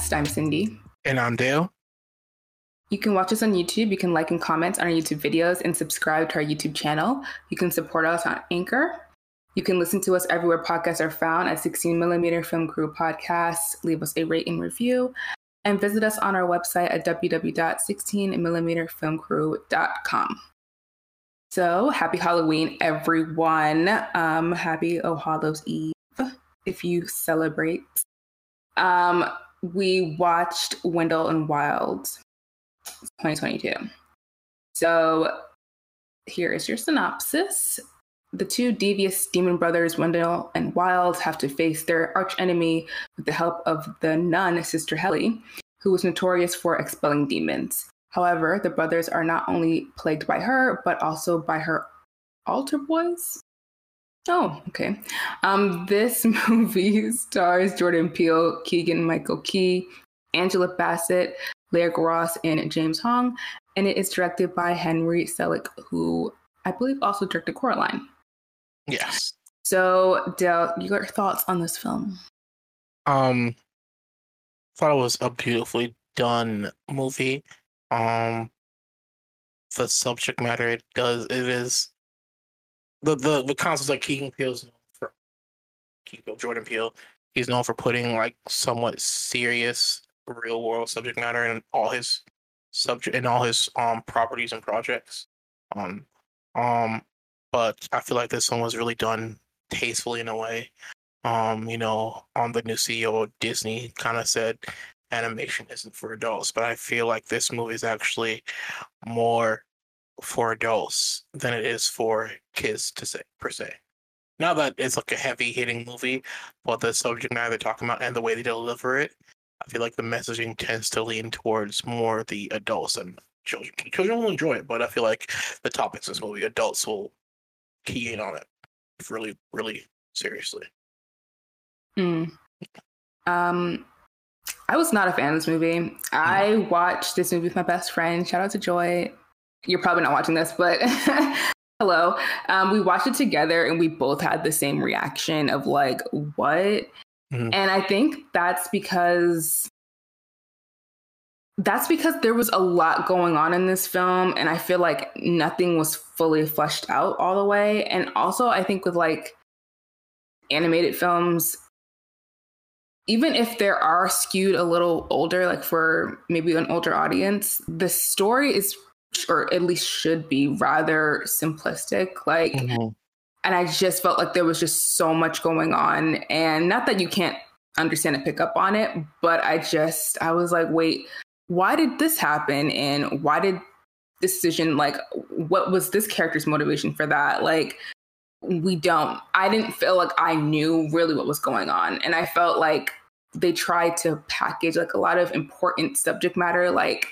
podcast. I'm Cindy. And I'm Dale. You can watch us on YouTube. You can like and comment on our YouTube videos and subscribe to our YouTube channel. You can support us on Anchor. You can listen to us everywhere podcasts are found at 16 Millimeter Film Crew Podcasts. Leave us a rate and review. And visit us on our website at www.16millimeterfilmcrew.com. So happy Halloween, everyone. Um, happy Oh Hallows Eve if you celebrate. Um, we watched Wendell and Wild 2022. So here is your synopsis. The two devious demon brothers, Wendell and Wild, have to face their archenemy with the help of the nun, Sister Helley, who was notorious for expelling demons. However, the brothers are not only plagued by her, but also by her altar boys. Oh, okay. Um, this movie stars Jordan Peele, Keegan Michael Key, Angela Bassett, Lyric Ross, and James Hong, and it is directed by Henry Selick, who I believe also directed Coraline. Yes. So, Dale, you got your thoughts on this film? Um, thought it was a beautifully done movie. Um, the subject matter it does it is the the the concepts like Keegan Peele's known for Keegan Jordan Peele. He's known for putting like somewhat serious real world subject matter in all his subject in all his um properties and projects. Um um but I feel like this one was really done tastefully in a way. Um, you know, on the new CEO Disney kind of said animation isn't for adults, but I feel like this movie is actually more for adults than it is for kids to say per se. Now that it's like a heavy hitting movie, but the subject matter they're talking about and the way they deliver it, I feel like the messaging tends to lean towards more the adults and children. Children will enjoy it, but I feel like the topics in this movie, adults will key in on it really, really seriously. Mm. Um, I was not a fan of this movie. I watched this movie with my best friend. Shout out to Joy. You're probably not watching this, but hello. Um, we watched it together and we both had the same reaction of like, what? Mm-hmm. And I think that's because that's because there was a lot going on in this film and I feel like nothing was fully fleshed out all the way. And also I think with like animated films, even if there are skewed a little older, like for maybe an older audience, the story is, or at least should be, rather simplistic. Like, mm-hmm. and I just felt like there was just so much going on. And not that you can't understand and pick up on it, but I just, I was like, wait, why did this happen? And why did this decision, like, what was this character's motivation for that? Like, we don't i didn't feel like i knew really what was going on and i felt like they tried to package like a lot of important subject matter like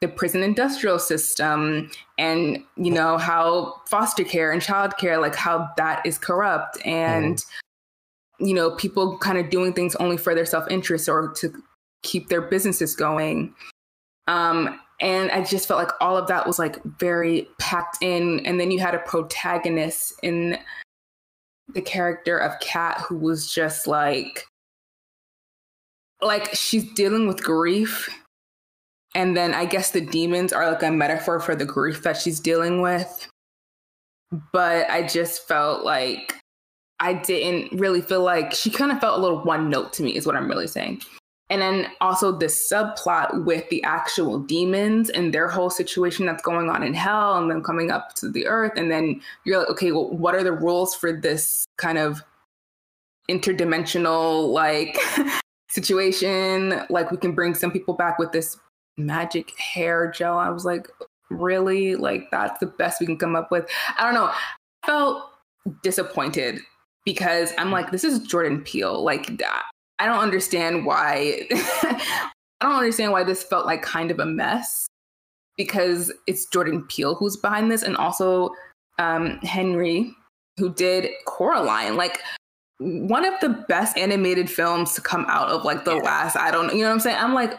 the prison industrial system and you know how foster care and childcare like how that is corrupt and mm. you know people kind of doing things only for their self-interest or to keep their businesses going um and i just felt like all of that was like very packed in and then you had a protagonist in the character of kat who was just like like she's dealing with grief and then i guess the demons are like a metaphor for the grief that she's dealing with. But i just felt like i didn't really feel like she kind of felt a little one note to me is what i'm really saying. And then also this subplot with the actual demons and their whole situation that's going on in hell and then coming up to the earth. And then you're like okay well what are the rules for this kind of interdimensional like situation. Like we can bring some people back with this magic hair gel. I was like, really? Like that's the best we can come up with. I don't know. I felt disappointed because I'm like, this is Jordan Peele. Like I don't understand why I don't understand why this felt like kind of a mess because it's Jordan Peele who's behind this and also um, Henry who did Coraline. Like one of the best animated films to come out of like the yeah. last, I don't know, you know what I'm saying? I'm like,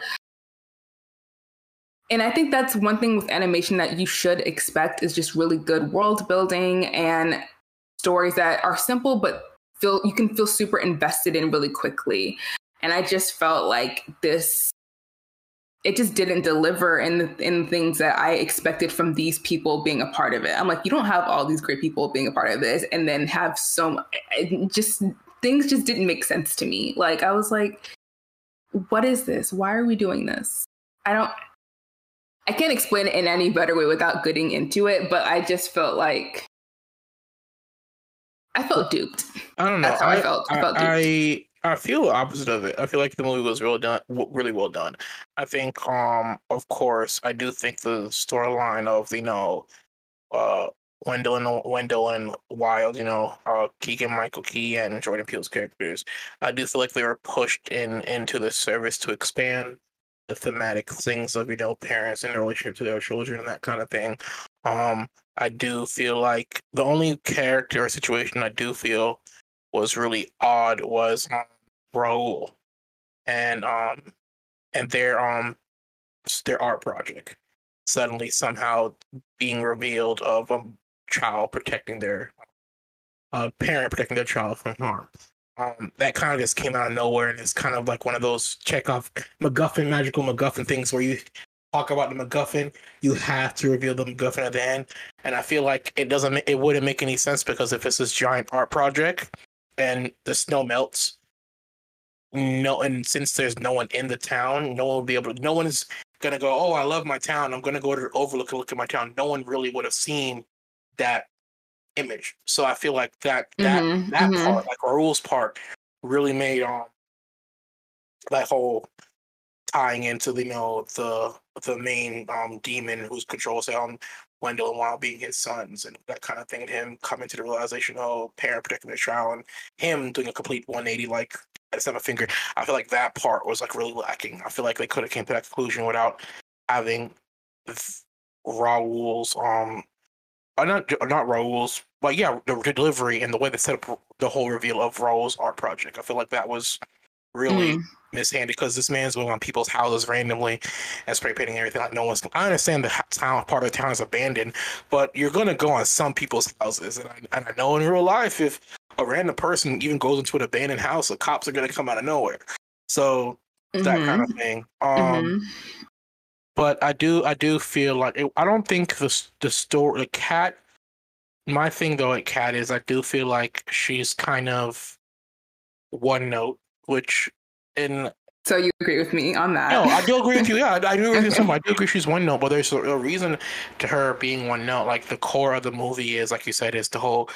and I think that's one thing with animation that you should expect is just really good world building and stories that are simple but feel you can feel super invested in really quickly. and I just felt like this it just didn't deliver in the, in things that I expected from these people being a part of it. I'm like, you don't have all these great people being a part of this, and then have so just things just didn't make sense to me. Like I was like, what is this? Why are we doing this? I don't. I can't explain it in any better way without getting into it, but I just felt like I felt duped. I don't know. That's how I, I felt. I, felt I, I feel opposite of it. I feel like the movie was really done, really well done. I think, um, of course, I do think the storyline of you know, uh, Wendell and Wendell and Wild, you know, uh, Keegan Michael Key and Jordan Peele's characters. I do feel like they were pushed in into the service to expand the thematic things of you know parents and their relationship to their children and that kind of thing. Um, I do feel like the only character or situation I do feel was really odd was um, Raul and um and their um their art project suddenly somehow being revealed of a child protecting their uh, parent protecting their child from harm. Um, that kind of just came out of nowhere, and it's kind of like one of those Chekhov MacGuffin, magical MacGuffin things where you talk about the MacGuffin, you have to reveal the MacGuffin at the end. And I feel like it doesn't, it wouldn't make any sense because if it's this giant art project and the snow melts, no, and since there's no one in the town, no one will be able to, no one is gonna go, oh, I love my town. I'm gonna go to overlook and look at my town. No one really would have seen that image. So I feel like that that mm-hmm, that mm-hmm. part, like Raul's part, really made um that whole tying into the you know the the main um demon who's controls um Wendell and Wild being his sons and that kind of thing, and him coming to the realization, oh, parent protecting their child, and him doing a complete 180 like I have a finger. I feel like that part was like really lacking. I feel like they could have came to that conclusion without having Raul's um uh, not not Raul's, but yeah, the, the, delivery and the way they set up the whole reveal of Raul's art project. I feel like that was really mm. mishandled because this man's going on people's houses randomly and spray painting everything like no one's. I understand the town part of the town is abandoned, but you're gonna go on some people's houses, and I, and I know in real life if a random person even goes into an abandoned house, the cops are gonna come out of nowhere. So mm-hmm. that kind of thing. Um, mm-hmm but I do I do feel like it, I don't think the the story the Kat. My thing though at Kat is I do feel like she's kind of one note, which in so you agree with me on that? No, I do agree with you. Yeah, I, do agree with you. I do agree she's one note, but there's a, a, reason to her being one note. Like the core of the movie is, like you said, is the whole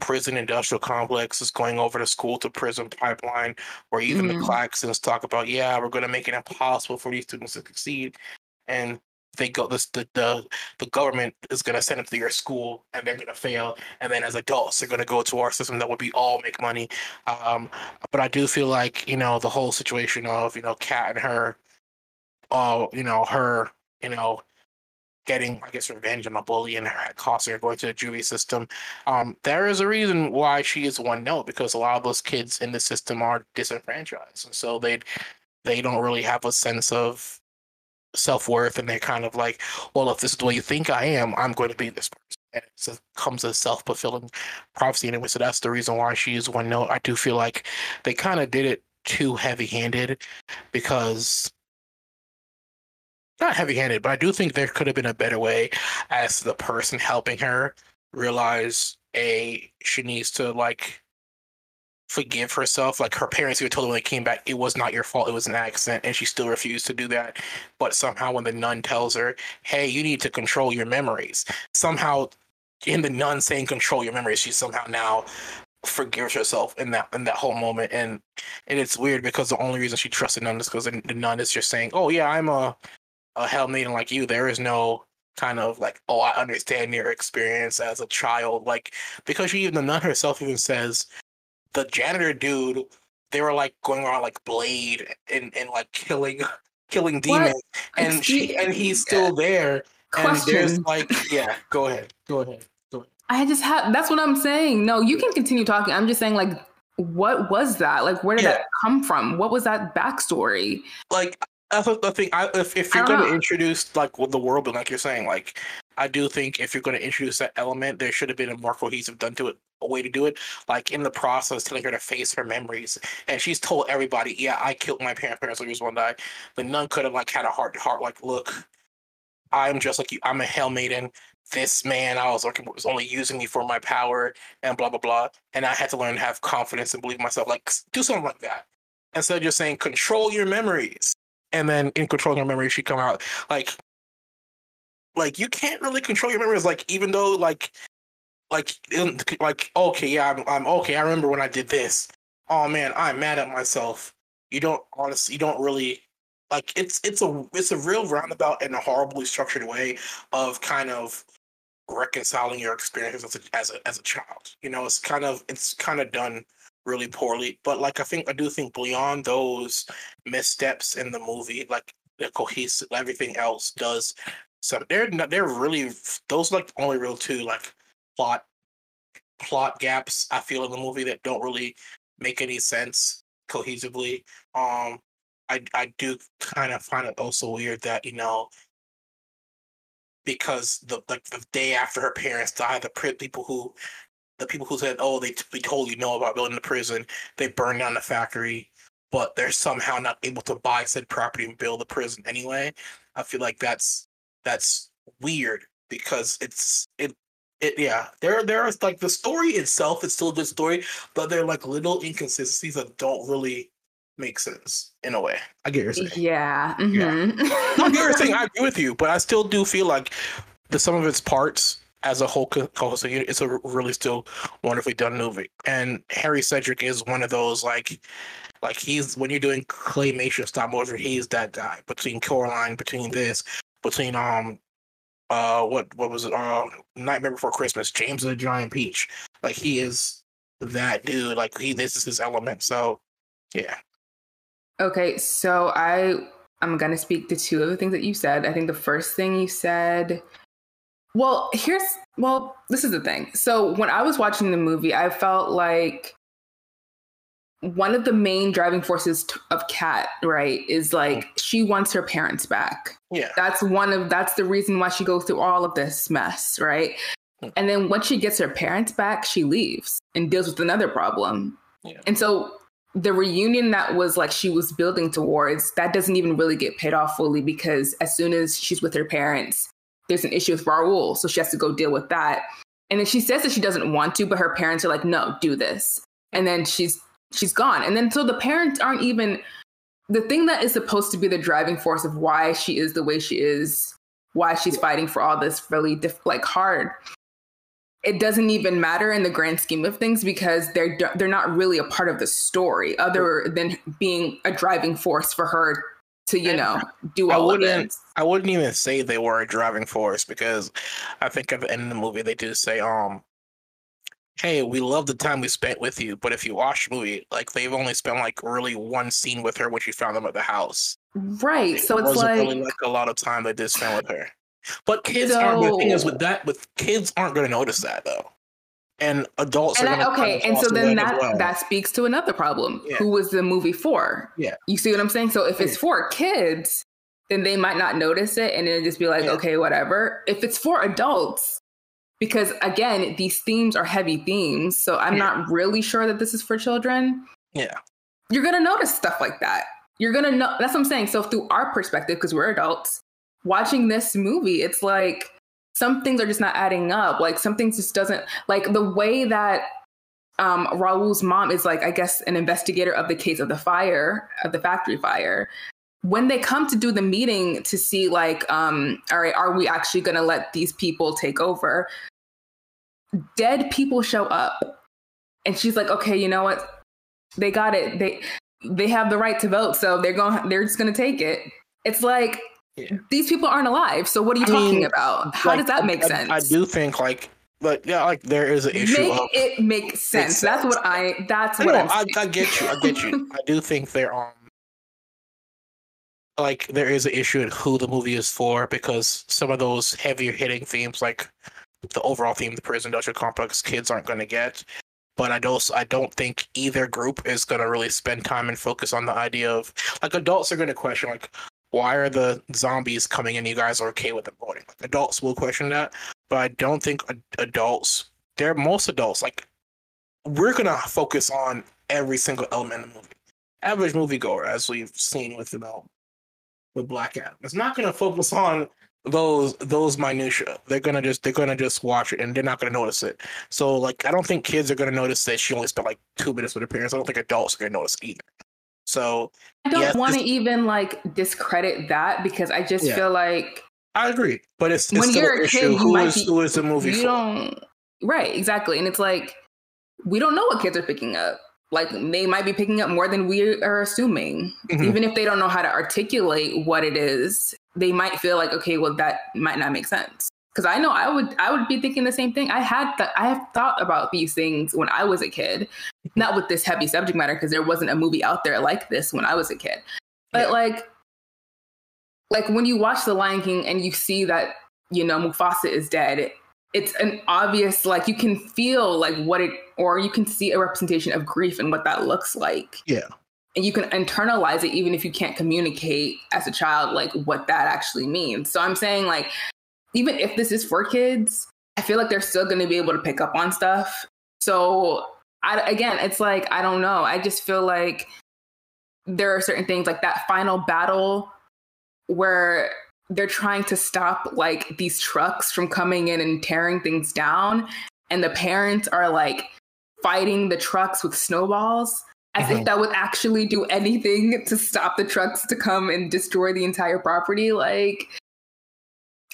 prison industrial complex is going over the school to prison pipeline, where even mm-hmm. the Klaxons talk about, yeah, we're going to make it impossible for these students to succeed and they go this the the, the government is going to send them to your school and they're going to fail and then as adults they're going to go to our system that would be all make money. Um, but i do feel like you know the whole situation of you know Kat and her uh you know her you know getting i guess revenge on a bully and her causing her going to the juvie system um there is a reason why she is one note because a lot of those kids in the system are disenfranchised and so they they don't really have a sense of self worth, and they're kind of like, well, if this is the way you think I am, I'm going to be this person. And it comes a self fulfilling prophecy anyway. So that's the reason why she is one note. I do feel like they kind of did it too heavy handed because not heavy handed, but I do think there could have been a better way as the person helping her realize a she needs to like forgive herself. Like her parents even told her when they came back, it was not your fault, it was an accident, and she still refused to do that. But somehow, when the nun tells her, "Hey, you need to control your memories," somehow, in the nun saying "control your memories," she somehow now forgives herself in that in that whole moment, and and it's weird because the only reason she trusted nun is because the, nun is just saying, "Oh yeah, I'm a a hell maiden like you." There is no kind of like, "Oh, I understand your experience as a child," like because she even the nun herself even says the janitor dude, they were like going around like Blade and, and like killing killing demons, what? and she and he's still there. Question. And there's like, yeah, go ahead, go ahead, go ahead. I just have. That's what I'm saying. No, you can continue talking. I'm just saying, like, what was that? Like, where did yeah. that come from? What was that backstory? Like, that's the thing. I, if if you're going to introduce like the world, like you're saying, like I do think if you're going to introduce that element, there should have been a more cohesive done to it, a way to do it. Like in the process, telling her to face her memories, and she's told everybody, "Yeah, I killed my parents. Parents like one die." but none could have like had a heart to heart, like, "Look, I'm just like you. I'm a hell maiden. This man I was working was only using me for my power, and blah blah blah. And I had to learn to have confidence and believe myself. Like, do something like that instead of just saying control your memories." And then in controlling your memories, she come out like like you can't really control your memories. Like even though like like like okay, yeah, I'm, I'm okay. I remember when I did this. Oh man, I'm mad at myself. You don't honestly, you don't really like it's it's a it's a real roundabout and a horribly structured way of kind of reconciling your experiences as a, as a as a child. You know, it's kind of it's kind of done really poorly. But like I think I do think beyond those missteps in the movie, like the cohesive everything else does so they're not, they're really those like only real two like plot plot gaps I feel in the movie that don't really make any sense cohesively. Um, I I do kind of find it also weird that you know because the like the day after her parents died, the people who the people who said, "Oh, they, they you know about building the prison," they burned down the factory, but they're somehow not able to buy said property and build the prison anyway. I feel like that's that's weird because it's it it yeah there there are like the story itself is still a good story but there are like little inconsistencies that don't really make sense in a way. I get your saying. Yeah mm-hmm. yeah i get your saying. I agree with you but i still do feel like the some of its parts as a whole cohesive unit it's a really still wonderfully done movie. And harry Selick is one of those like like he's when you're doing claymation stop motion he's that guy between coraline between this between um uh what what was it uh Nightmare Before Christmas, James the Giant Peach. Like he is that dude. Like he this is his element. So yeah. Okay, so I I'm gonna speak to two of the things that you said. I think the first thing you said well, here's well, this is the thing. So when I was watching the movie, I felt like one of the main driving forces t- of Kat, right, is like mm. she wants her parents back. Yeah. That's one of that's the reason why she goes through all of this mess, right? Mm. And then once she gets her parents back, she leaves and deals with another problem. Yeah. And so the reunion that was like she was building towards, that doesn't even really get paid off fully because as soon as she's with her parents, there's an issue with Raul. So she has to go deal with that. And then she says that she doesn't want to, but her parents are like, no, do this. And then she's she's gone. And then so the parents aren't even the thing that is supposed to be the driving force of why she is the way she is, why she's fighting for all this really diff- like hard. It doesn't even matter in the grand scheme of things because they're they're not really a part of the story, other than being a driving force for her to you know do all I wouldn't. I wouldn't even say they were a driving force because I think at the end of the movie they do say um hey, we love the time we spent with you, but if you watch the movie, like they've only spent like really one scene with her when she found them at the house. Right. It so it's like, really like a lot of time they did spend with her. But kids so... aren't the thing is with that with kids aren't gonna notice that though. And adults and I, okay, and so then that well. that speaks to another problem. Yeah. Who was the movie for? Yeah. You see what I'm saying? So if it's for kids, then they might not notice it and it'll just be like, yeah. okay, whatever. If it's for adults, because again these themes are heavy themes so i'm yeah. not really sure that this is for children. Yeah. You're gonna notice stuff like that. You're gonna know that's what i'm saying. So through our perspective because we're adults watching this movie it's like some things are just not adding up. Like some things just doesn't like the way that um, Raul's mom is like, I guess, an investigator of the case of the fire, of the factory fire when they come to do the meeting to see like um all right are we actually going to let these people take over dead people show up and she's like okay you know what they got it they they have the right to vote so they're going they're just going to take it it's like yeah. these people aren't alive so what are you I talking mean, about how like, does that make I, sense I, I do think like but yeah, like there is an issue. Make of, it make sense. That's what I. That's I what know, I, I get you. I get you. I do think there are like there is an issue in who the movie is for because some of those heavier hitting themes, like the overall theme of the prison industrial complex, kids aren't going to get. But I don't, I don't think either group is going to really spend time and focus on the idea of like adults are going to question like, why are the zombies coming and you guys are okay with them voting? Adults will question that, but I don't think adults. They're most adults like we're gonna focus on every single element of the movie. Average moviegoer, as we've seen with know with Black Adam, It's not gonna focus on those those minutia. They're gonna just they're gonna just watch it and they're not gonna notice it. So like I don't think kids are gonna notice that she only spent like two minutes with her parents. I don't think adults are gonna notice either. So I don't yes, want to even like discredit that because I just yeah. feel like I agree, but it's, it's when you're a kid, who is, be, who is the movie you for? don't right exactly, and it's like we don't know what kids are picking up. Like they might be picking up more than we are assuming, mm-hmm. even if they don't know how to articulate what it is. They might feel like, okay, well, that might not make sense because I know I would I would be thinking the same thing. I had th- I have thought about these things when I was a kid, not with this heavy subject matter because there wasn't a movie out there like this when I was a kid. But yeah. like like when you watch The Lion King and you see that you know Mufasa is dead, it's an obvious like you can feel like what it or you can see a representation of grief and what that looks like. Yeah. And you can internalize it even if you can't communicate as a child like what that actually means. So I'm saying like even if this is for kids, I feel like they're still going to be able to pick up on stuff. So I, again, it's like I don't know. I just feel like there are certain things like that final battle where they're trying to stop like these trucks from coming in and tearing things down and the parents are like fighting the trucks with snowballs as mm-hmm. if that would actually do anything to stop the trucks to come and destroy the entire property like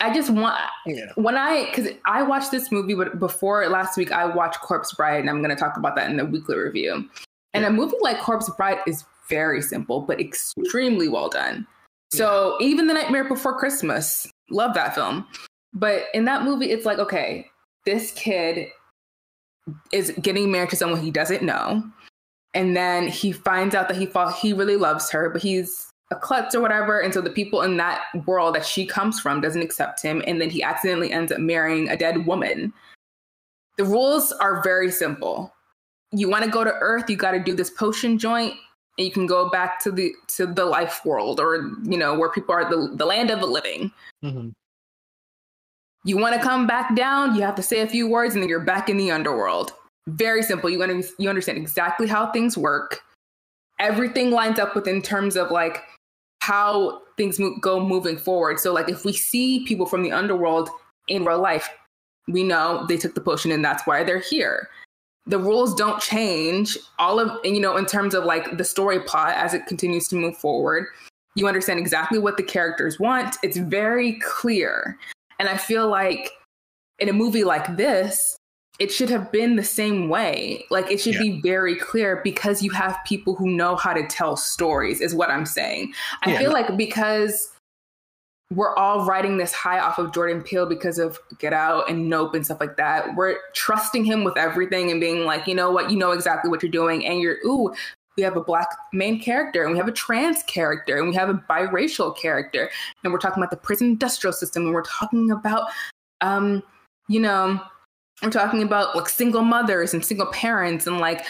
I just want yeah. when I because I watched this movie, but before last week I watched Corpse Bride, and I'm going to talk about that in the weekly review. And a movie like Corpse Bride is very simple but extremely well done. So yeah. even The Nightmare Before Christmas, love that film. But in that movie, it's like okay, this kid is getting married to someone he doesn't know, and then he finds out that he fall, he really loves her, but he's a klutz or whatever. And so the people in that world that she comes from doesn't accept him. And then he accidentally ends up marrying a dead woman. The rules are very simple. You want to go to Earth, you got to do this potion joint, and you can go back to the to the life world or you know where people are the, the land of the living. Mm-hmm. You want to come back down, you have to say a few words, and then you're back in the underworld. Very simple. You to you understand exactly how things work. Everything lines up with in terms of like how things go moving forward. So, like, if we see people from the underworld in real life, we know they took the potion and that's why they're here. The rules don't change. All of, you know, in terms of like the story plot as it continues to move forward, you understand exactly what the characters want. It's very clear. And I feel like in a movie like this, it should have been the same way. Like it should yeah. be very clear because you have people who know how to tell stories, is what I'm saying. I yeah, feel like because we're all riding this high off of Jordan Peele because of Get Out and Nope and stuff like that. We're trusting him with everything and being like, you know what, you know exactly what you're doing. And you're, ooh, we have a black main character and we have a trans character and we have a biracial character. And we're talking about the prison industrial system and we're talking about, um, you know, we're talking about like single mothers and single parents and like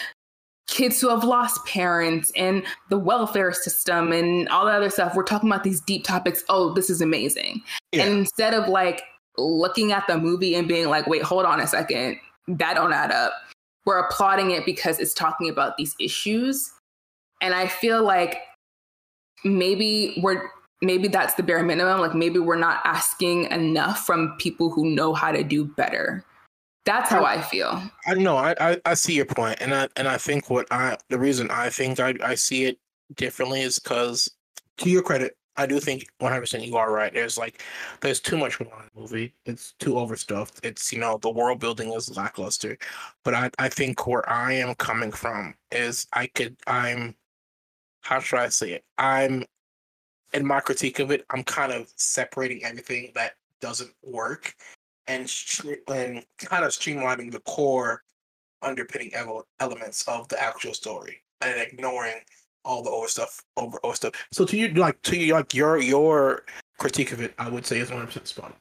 kids who have lost parents and the welfare system and all that other stuff. We're talking about these deep topics. Oh, this is amazing. Yeah. And instead of like looking at the movie and being like, wait, hold on a second, that don't add up. We're applauding it because it's talking about these issues. And I feel like maybe we're maybe that's the bare minimum. Like maybe we're not asking enough from people who know how to do better. That's how I, I feel. I know. I, I, I see your point, and I and I think what I the reason I think I, I see it differently is because, to your credit, I do think 100 percent you are right. There's like there's too much going in the movie. It's too overstuffed. It's you know the world building is lackluster, but I I think where I am coming from is I could I'm how should I say it? I'm in my critique of it. I'm kind of separating everything that doesn't work and and kind of streamlining the core underpinning elements of the actual story and ignoring all the over stuff over over stuff. So to you, like to you, like your your critique of it, I would say is one hundred percent spot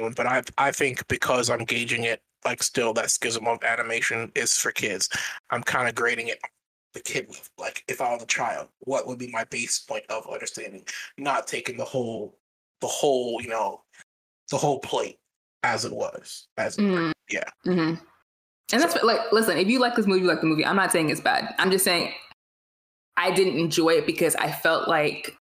on. But I I think because I'm gauging it like still that schism of animation is for kids, I'm kind of grading it the kid with. Like if I was a child, what would be my base point of understanding? Not taking the whole, the whole, you know, the whole plate as it was. As it, mm-hmm. yeah. Mm-hmm. And that's like, listen, if you like this movie, you like the movie. I'm not saying it's bad. I'm just saying I didn't enjoy it because I felt like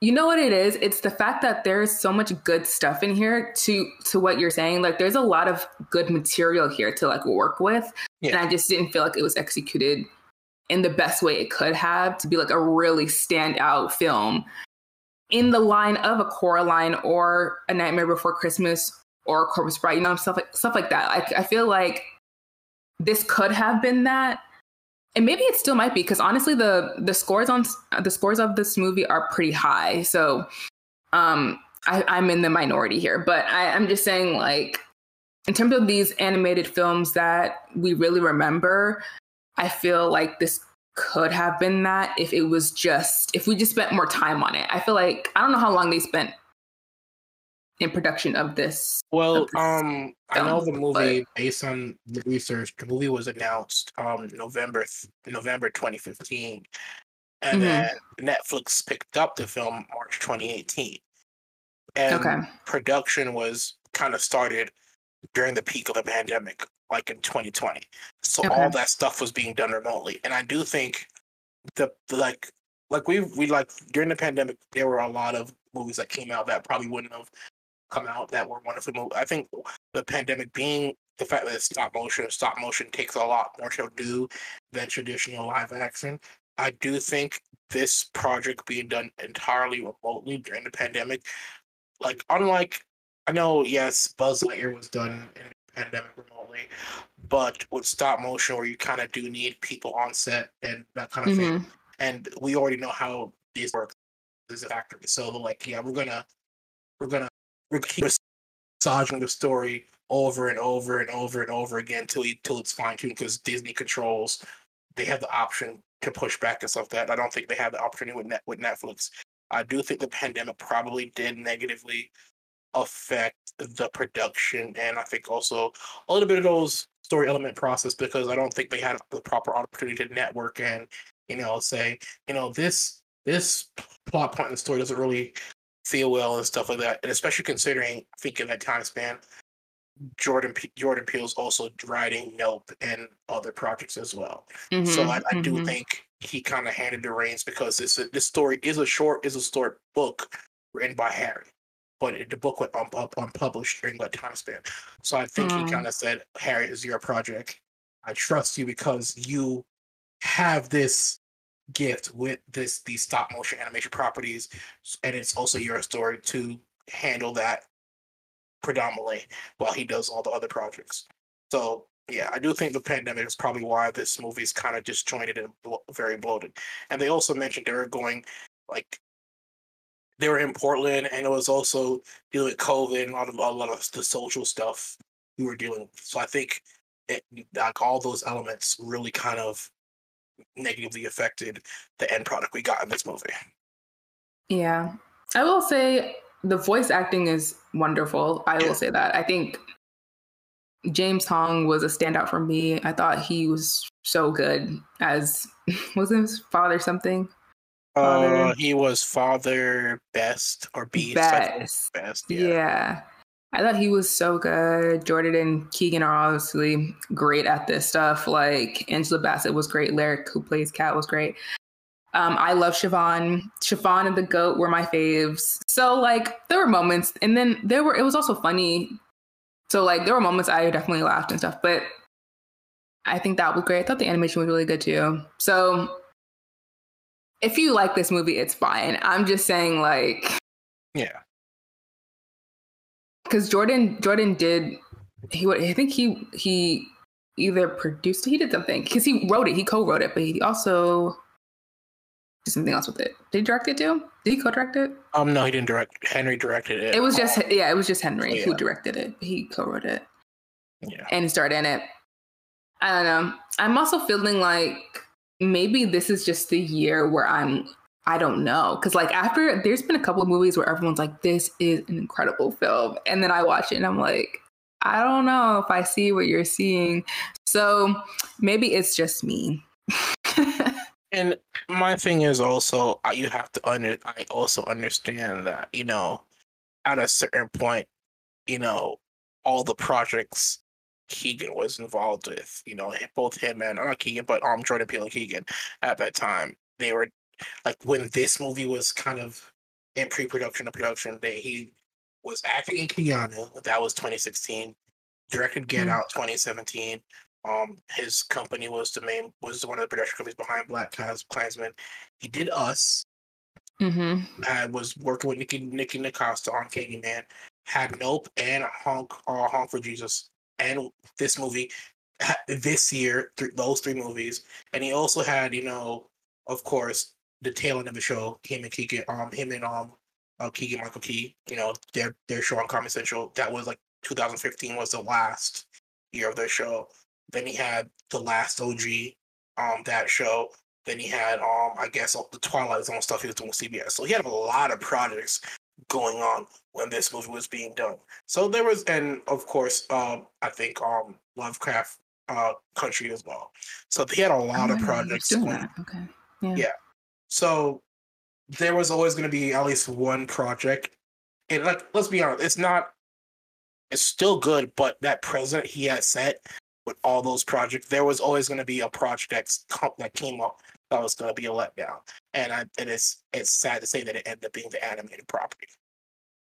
you know what it is? It's the fact that there's so much good stuff in here to to what you're saying. Like there's a lot of good material here to like work with. Yeah. And I just didn't feel like it was executed in the best way it could have to be like a really standout film in the line of a Coraline or A Nightmare Before Christmas or Corpse Bride, you know, stuff like stuff like that. I, I feel like this could have been that and maybe it still might be because honestly the the scores on the scores of this movie are pretty high. So um I, i'm in the minority here but I, i'm just saying like in terms of these animated films that we really remember i feel like this could have been that if it was just if we just spent more time on it. I feel like i don't know how long they spent in production of this. Well, of this um, I know the movie but... based on the research. The movie was announced um November November 2015, and mm-hmm. then Netflix picked up the film March 2018. And okay. production was kind of started during the peak of the pandemic, like in 2020. So okay. all that stuff was being done remotely, and I do think the like like we we like during the pandemic there were a lot of movies that came out that probably wouldn't have come out that were wonderfully moved. I think the pandemic being the fact that it's stop motion, stop motion takes a lot more to do than traditional live action. I do think this project being done entirely remotely during the pandemic, like unlike I know, yes, Buzz Lightyear was done in the pandemic remotely, but with stop motion where you kind of do need people on set and that kind of mm-hmm. thing. And we already know how these work as a factory. So like, yeah, we're gonna we're gonna keep massaging the story over and over and over and over again till until till it's fine tuned because Disney controls they have the option to push back and stuff that I don't think they have the opportunity with net with Netflix. I do think the pandemic probably did negatively affect the production and I think also a little bit of those story element process because I don't think they had the proper opportunity to network and you know say you know this this plot point in the story doesn't really feel well and stuff like that. And especially considering, I think in that time span, Jordan P- Jordan Peele's also writing Nope and other projects as well. Mm-hmm, so I, I mm-hmm. do think he kind of handed the reins because this this story is a short is a short book written by Harry, but the book went un- un- unpublished during that time span. So I think mm. he kind of said, "Harry, is your project. I trust you because you have this gift with this these stop motion animation properties, and it's also your story to handle that predominantly while he does all the other projects. So yeah, I do think the pandemic is probably why this movie is kind of disjointed and blo- very bloated. And they also mentioned they were going like they were in Portland, and it was also dealing with COVID and a lot of a lot of the social stuff we were dealing with. So I think it, like all those elements really kind of negatively affected the end product we got in this movie. Yeah. I will say the voice acting is wonderful. I will say that. I think James Hong was a standout for me. I thought he was so good as was his father something? Father? Uh, he was father best or beast. Best. Best. Yeah. yeah. I thought he was so good. Jordan and Keegan are obviously great at this stuff. Like Angela Bassett was great. Lyric, who plays Kat, was great. Um, I love Siobhan. Siobhan and the goat were my faves. So like there were moments, and then there were. It was also funny. So like there were moments I definitely laughed and stuff. But I think that was great. I thought the animation was really good too. So if you like this movie, it's fine. I'm just saying like yeah because Jordan Jordan did he I think he he either produced he did something because he wrote it he co-wrote it but he also did something else with it. Did he direct it too? Did he co-direct it? Um no he didn't direct henry directed it. It was just yeah it was just henry yeah. who directed it. He co-wrote it. Yeah. And he starred in it. I don't know. I'm also feeling like maybe this is just the year where i'm I don't know. Cause like after there's been a couple of movies where everyone's like, this is an incredible film. And then I watch it and I'm like, I don't know if I see what you're seeing. So maybe it's just me. and my thing is also uh, you have to under. I also understand that you know, at a certain point, you know, all the projects Keegan was involved with, you know, both him and not Keegan, but um Jordan Peele and Keegan at that time, they were like when this movie was kind of in pre-production and production, they he was acting in Keanu. That was 2016. Directed Get mm-hmm. Out 2017. Um, his company was the main was one of the production companies behind Black Klansman. He did Us. Mm-hmm. I was working with Nikki Nikki Nacosta on Candyman. Man. Had Nope and Honk uh, Honk for Jesus and this movie this year. Th- those three movies, and he also had you know, of course, the tail end of the show. Him and Keegan, um, him and um, uh, Keegan Michael Key. You know, their their show on Comedy Central. That was like 2015 was the last year of their show. Then he had the last OG, um, that show. Then he had um, I guess the Twilight Zone stuff he was doing with CBS. So he had a lot of projects going on when this movie was being done. So there was, and of course, um, I think um, Lovecraft uh, Country as well. So he had a lot oh, of projects. Doing that. Okay. Yeah. yeah. So there was always going to be at least one project. And like, let's be honest, it's not. It's still good, but that present he had set with all those projects, there was always going to be a project that came up that was going to be a letdown, and I, and it's it's sad to say that it ended up being the animated property.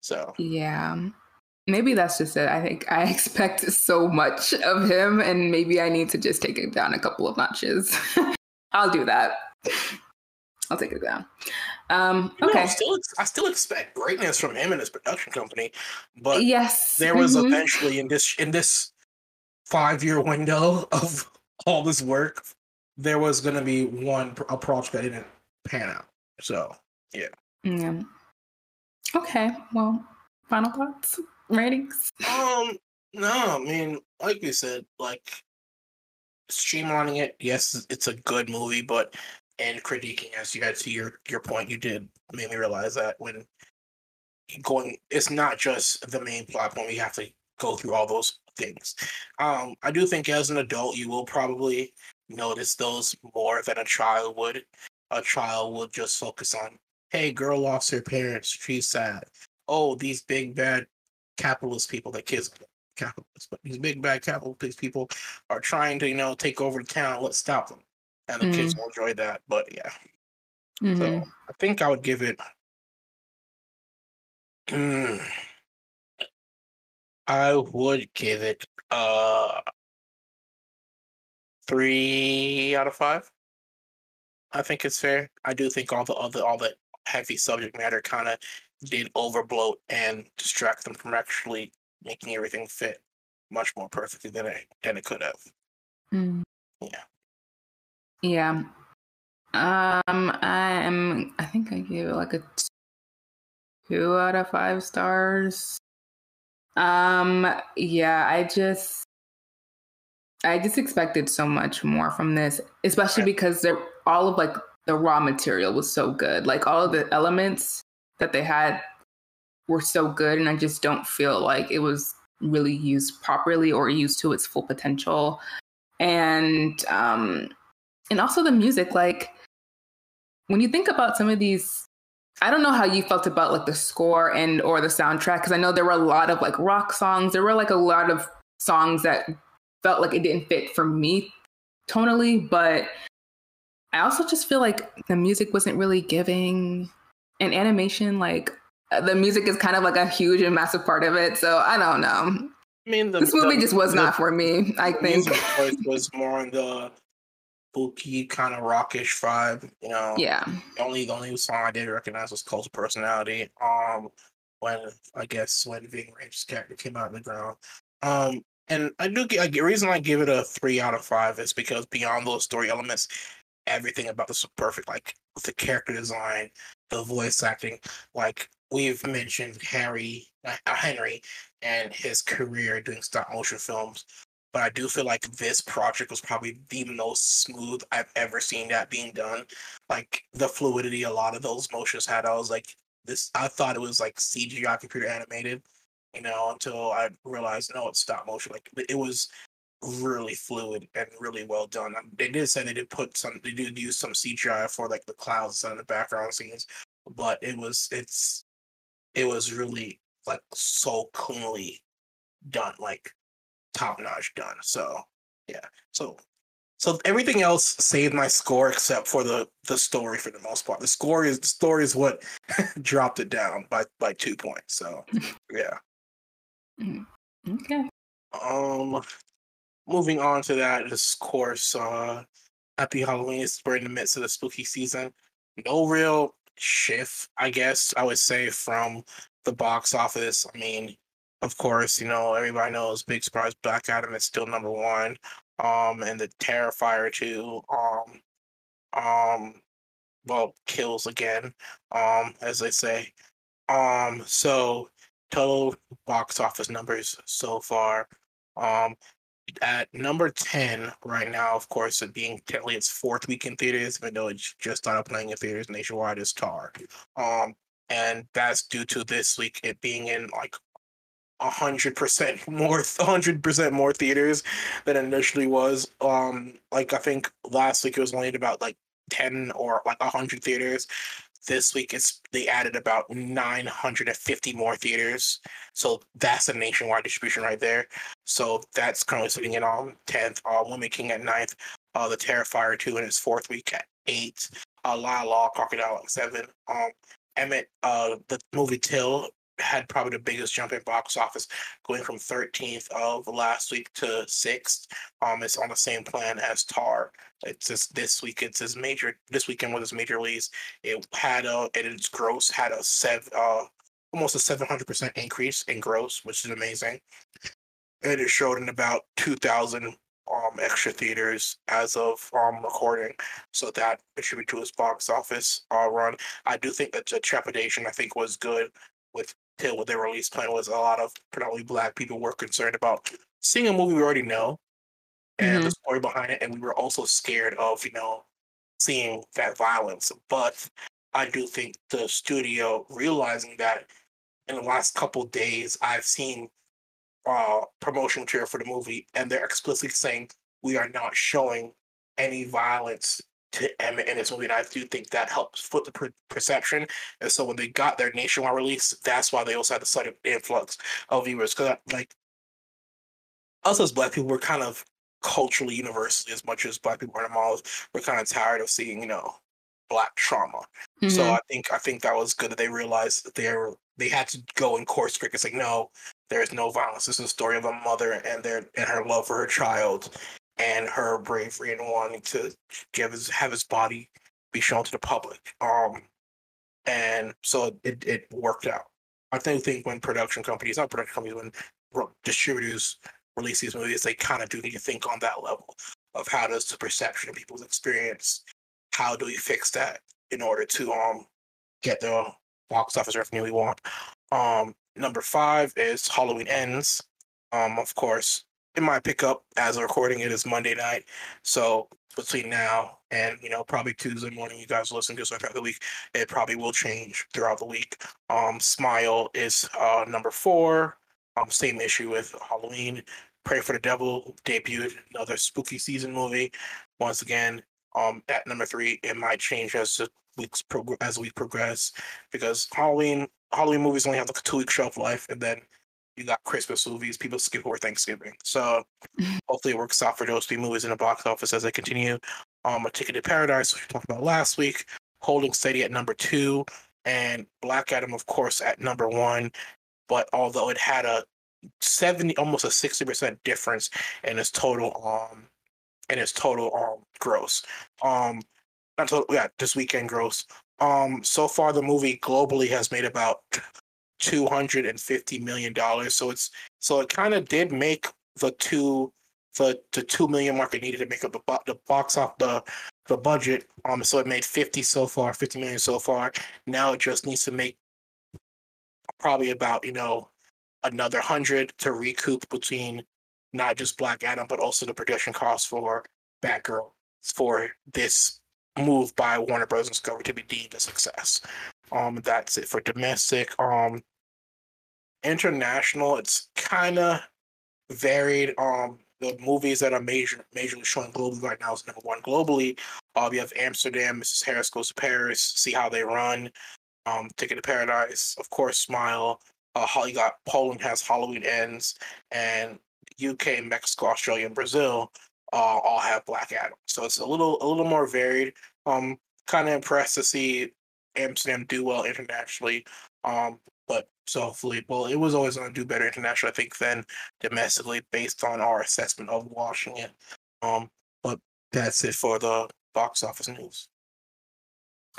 So yeah, maybe that's just it. I think I expect so much of him, and maybe I need to just take it down a couple of notches. I'll do that. I'll take it down. Um, okay. No, I, still, I still expect greatness from him and his production company, but yes, there was mm-hmm. eventually in this in this five year window of all this work, there was going to be one a project that didn't pan out. So yeah. Yeah. Okay. Well, final thoughts, ratings. Um. No, I mean, like you said, like streamlining it. Yes, it's a good movie, but and critiquing as you had to your your point, you did made me realize that when going, it's not just the main plot point. We have to go through all those things. Um, I do think as an adult, you will probably notice those more than a child would. A child would just focus on, hey, girl lost her parents, she's sad. Oh, these big bad capitalist people that kids capitalists, but these big bad capitalist people are trying to, you know, take over the town. Let's stop them and the mm. kids will enjoy that. But yeah, mm-hmm. so I think I would give it. Mm, I would give it uh three out of five. I think it's fair. I do think all the other all the heavy subject matter kind of did overbloat and distract them from actually making everything fit much more perfectly than it than it could have. Mm. Yeah. Yeah. Um, I am. I think I gave it like a two out of five stars. Um, yeah, I just, I just expected so much more from this, especially because they're all of like the raw material was so good. Like all of the elements that they had were so good, and I just don't feel like it was really used properly or used to its full potential. And um, and also the music like when you think about some of these I don't know how you felt about like the score and or the soundtrack because I know there were a lot of like rock songs. There were like a lot of songs that felt like it didn't fit for me tonally, but I also just feel like the music wasn't really giving an animation like uh, the music is kind of like a huge and massive part of it. So I don't know. I mean, the, this movie the, just was the, not for me. I think was more on the spooky kind of rockish vibe. You know, yeah. The only the only song I did recognize was Cult of Personality. Um, when I guess when Ving Rhames' character came out of the ground. Um, and I do get the reason I give it a three out of five is because beyond those story elements, everything about this was perfect. Like the character design, the voice acting, like we've mentioned Harry uh, Henry and his career doing stop motion films but I do feel like this project was probably the most smooth I've ever seen that being done. Like the fluidity a lot of those motions had, I was like, this. I thought it was like CGI computer animated, you know, until I realized no, it's stop motion. Like it was really fluid and really well done. Um, they did say they did put some, they did use some CGI for like the clouds and the background scenes, but it was it's it was really like so cleanly done, like top notch done. So yeah, so so everything else saved my score except for the the story for the most part. The score is the story is what dropped it down by by two points. So yeah. Mm-hmm. Okay. Um, moving on to that, of course, uh, Happy Halloween is we're in the midst of the spooky season. No real shift, I guess I would say, from the box office. I mean, of course, you know everybody knows Big Surprise Black Adam is still number one. Um, and the Terrifier two, um, um, well, kills again. Um, as they say. Um, so total box office numbers so far. Um, at number 10 right now, of course, it being technically its fourth week in theaters, even though it just started playing in theaters nationwide, is Tar. Um, and that's due to this week it being in like hundred percent more, hundred percent more theaters than it initially was. Um, like I think last week it was only about like ten or like hundred theaters. This week it's they added about 950 more theaters. So that's a nationwide distribution right there. So that's currently sitting in on 10th. Uh, Woman King at 9th. Uh, the Terrifier 2 in its fourth week at 8. Uh, Lyle, Lyle, Crocodile at 7. Um, Emmett, uh, the movie Till had probably the biggest jump in box office, going from 13th of last week to 6th. Um, it's on the same plan as Tar. It's just this week. It's his major. This weekend was his major release. It had a. its gross had a seven. Uh, almost a 700 percent increase in gross, which is amazing. And it showed in about 2,000 um extra theaters as of um recording, so that contributed to his box office uh, run. I do think that the trepidation I think was good with till what their release plan was. A lot of predominantly black people were concerned about seeing a movie we already know and mm-hmm. the story behind it, and we were also scared of you know seeing that violence. But I do think the studio realizing that in the last couple days, I've seen uh, promotion material for the movie, and they're explicitly saying we are not showing any violence to Emmett in this movie, and I do think that helps foot the per- perception. And so when they got their nationwide release, that's why they also had the sudden influx of viewers. Because like us as Black people, we're kind of culturally universally as much as Black people are in the malls. We're kind of tired of seeing you know Black trauma. Mm-hmm. So I think I think that was good that they realized that they were they had to go in course correct. It's like no, there is no violence. This is a story of a mother and their and her love for her child and her bravery and wanting to give his have his body be shown to the public. Um, and so it it worked out. I think think when production companies, not production companies, when distributors release these movies, they kind of do need to think on that level of how does the perception of people's experience, how do we fix that in order to um get the box office revenue we want. Um, number five is Halloween Ends. Um, of course, in my pickup as a recording it is Monday night. So between now and you know probably Tuesday morning, you guys listen to so throughout the week, it probably will change throughout the week. Um, Smile is uh, number four. Um, same issue with Halloween. Prey for the Devil debuted another spooky season movie. Once again, um, at number three, it might change as the weeks prog- as we progress because Halloween Halloween movies only have like a two week shelf life, and then you got Christmas movies, people skip over Thanksgiving. So hopefully it works out for those three movies in the box office as they continue. Um, A Ticket to Paradise, which we talked about last week, holding steady at number two, and Black Adam, of course, at number one. But although it had a 70, almost a 60% difference in its total um in its total um gross. Um not total yeah, this weekend gross. Um so far the movie globally has made about two hundred and fifty million dollars. So it's so it kind of did make the two the the two million mark it needed to make up the the box off the the budget. Um, so it made fifty so far, fifty million so far. Now it just needs to make probably about you know another hundred to recoup between not just Black Adam but also the production costs for Batgirl for this move by Warner Bros. Discovery to be deemed a success. Um, that's it for domestic. Um, international, it's kind of varied. Um, the movies that are major majorly showing globally right now is number one globally. Uh, we have Amsterdam, Mrs. Harris Goes to Paris, See How They Run, um, Ticket to Paradise, of course, Smile. Uh, you got Poland has Halloween Ends, and UK, Mexico, Australia, and Brazil uh, all have Black Adam. So it's a little a little more varied. Um, kind of impressed to see Amsterdam do well internationally. Um, but so hopefully, well, it was always going to do better internationally, I think, than domestically, based on our assessment of watching it. Um, but that's it for the box office news.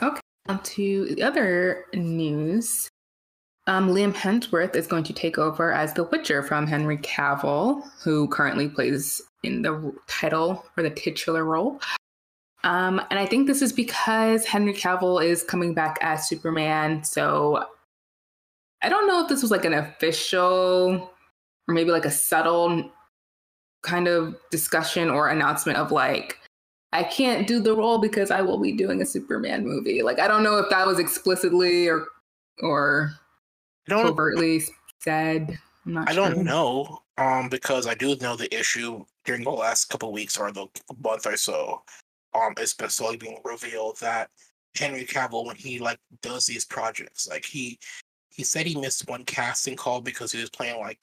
Okay, on to the other news. Um, Liam Hemsworth is going to take over as The Witcher from Henry Cavill, who currently plays in the title or the titular role. Um, and I think this is because Henry Cavill is coming back as Superman. So I don't know if this was like an official or maybe like a subtle kind of discussion or announcement of like, I can't do the role because I will be doing a Superman movie. Like I don't know if that was explicitly or or covertly said. i sure. don't know um, because I do know the issue during the last couple weeks or the month or so. Um, it's slowly being revealed that Henry Cavill, when he like does these projects, like he he said he missed one casting call because he was playing like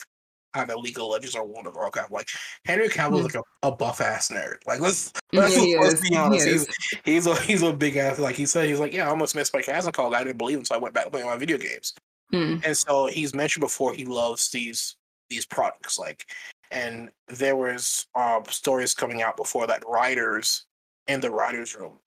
either League of Legends or World of Warcraft. Like Henry Cavill is like a, a buff ass nerd. Like let's let's, yeah, let's be honest. He he's he's a he's a big ass. Like he said, he's like, yeah, I almost missed my casting call. I didn't believe him, so I went back to playing my video games. Mm. And so he's mentioned before he loves these these products. Like, and there was uh, stories coming out before that writers in the writers' room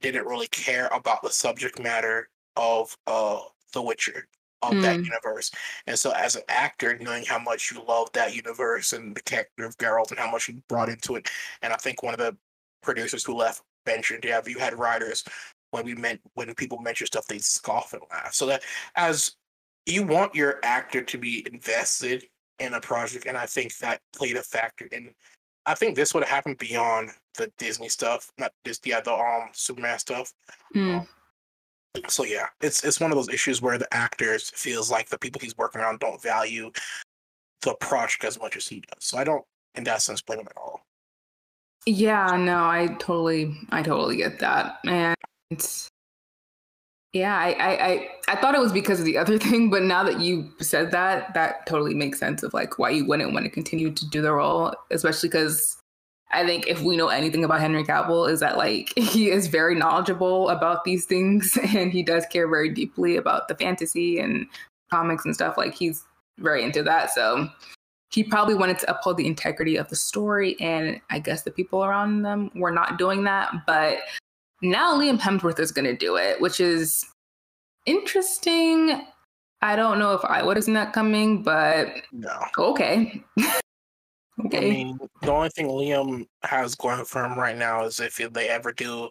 didn't really care about the subject matter of uh, The Witcher of mm. that universe. And so, as an actor, knowing how much you love that universe and the character of Geralt and how much you brought into it, and I think one of the producers who left mentioned, yeah, you had writers when we meant when people mention stuff, they scoff and laugh. So that as you want your actor to be invested in a project, and I think that played a factor in. I think this would have happened beyond the Disney stuff, not just yeah the um Superman stuff. Mm. Um, so yeah, it's it's one of those issues where the actors feels like the people he's working around don't value the project as much as he does. So I don't, in that sense, blame him at all. Yeah, no, I totally, I totally get that, and yeah, I, I, I, I thought it was because of the other thing, but now that you said that, that totally makes sense of like why you wouldn't want to continue to do the role, especially because I think if we know anything about Henry Cavill is that like he is very knowledgeable about these things and he does care very deeply about the fantasy and comics and stuff. Like he's very into that. So he probably wanted to uphold the integrity of the story and I guess the people around them were not doing that. But now Liam Hemsworth is going to do it, which is interesting. I don't know if I would have seen that coming, but no. Okay. okay. I mean, the only thing Liam has going for him right now is if they ever do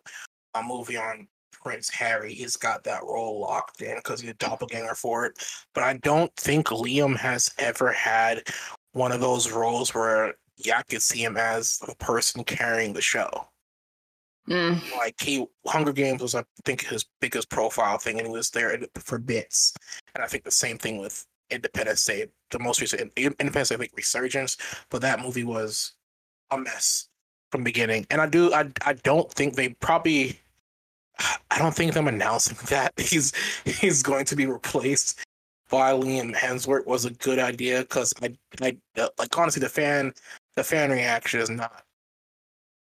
a movie on Prince Harry, he's got that role locked in because he's a doppelganger for it. But I don't think Liam has ever had one of those roles where yeah, I could see him as a person carrying the show. Mm. Like he, Hunger Games was, I think, his biggest profile thing, and he was there for bits. And I think the same thing with Independence Day, the most recent Independence Day, I think, Resurgence, but that movie was a mess from beginning. And I do, I, I don't think they probably, I don't think them announcing that he's he's going to be replaced by Liam Hemsworth was a good idea because I, I like honestly the fan, the fan reaction is not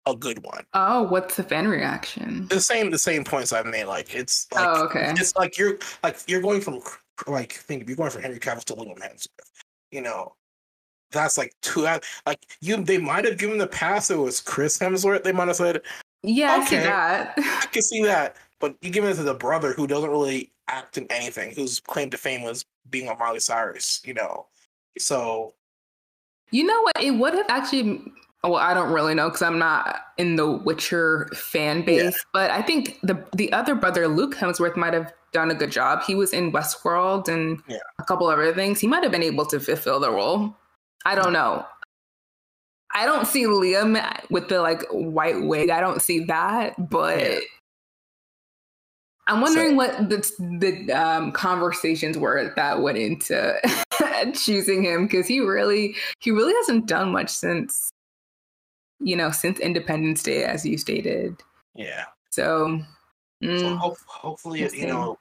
a good one. Oh, what's the fan reaction? The same the same points I've made. Like it's oh, like oh, okay. It's like you're like you're going from like think you're going from Henry Cavill to Liam Hemsworth. You know, that's like two like you they might have given the pass it was Chris Hemsworth. They might have said, Yeah, okay, I see that. I can see that. But you give it to the brother who doesn't really act in anything, whose claim to fame was being on Miley Cyrus, you know. So you know what? It would have actually well, I don't really know because I'm not in the Witcher fan base, yeah. but I think the the other brother, Luke Hemsworth, might have done a good job. He was in Westworld and yeah. a couple other things. He might have been able to fulfill the role. I don't know. I don't see Liam with the like white wig. I don't see that, but yeah. I'm wondering so, what the the um, conversations were that went into choosing him because he really he really hasn't done much since you know since Independence Day, as you stated. Yeah. So, So mm, hope, hopefully it you know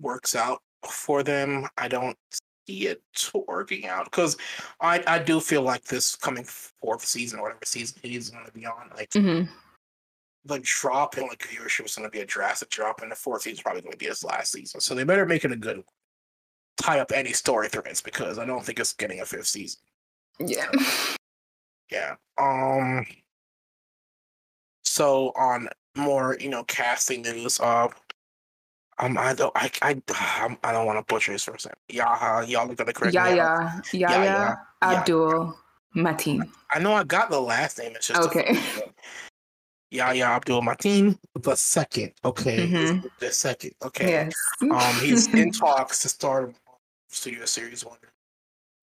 works out for them. I don't see it working out because I I do feel like this coming fourth season or whatever season he's going to be on, like mhm. the drop in like viewership is going to be a drastic drop, and the fourth season is probably going to be his last season. So they better make it a good one. tie up any story threads because I don't think it's getting a fifth season. yeah. Yeah. Um. So on more, you know, casting news. Uh, um, I don't, I, I, I'm- I don't want to butcher his first name. Yaha, y'all look at the correct name. Yaya, Yaya, Yaya, Abdul Mateen. I know I got the last name. It's just Okay. Yahya Abdul Mateen, the second. Okay, Mhm. the second. Okay. Yes. Um, he's in talks to start a Studio Series One.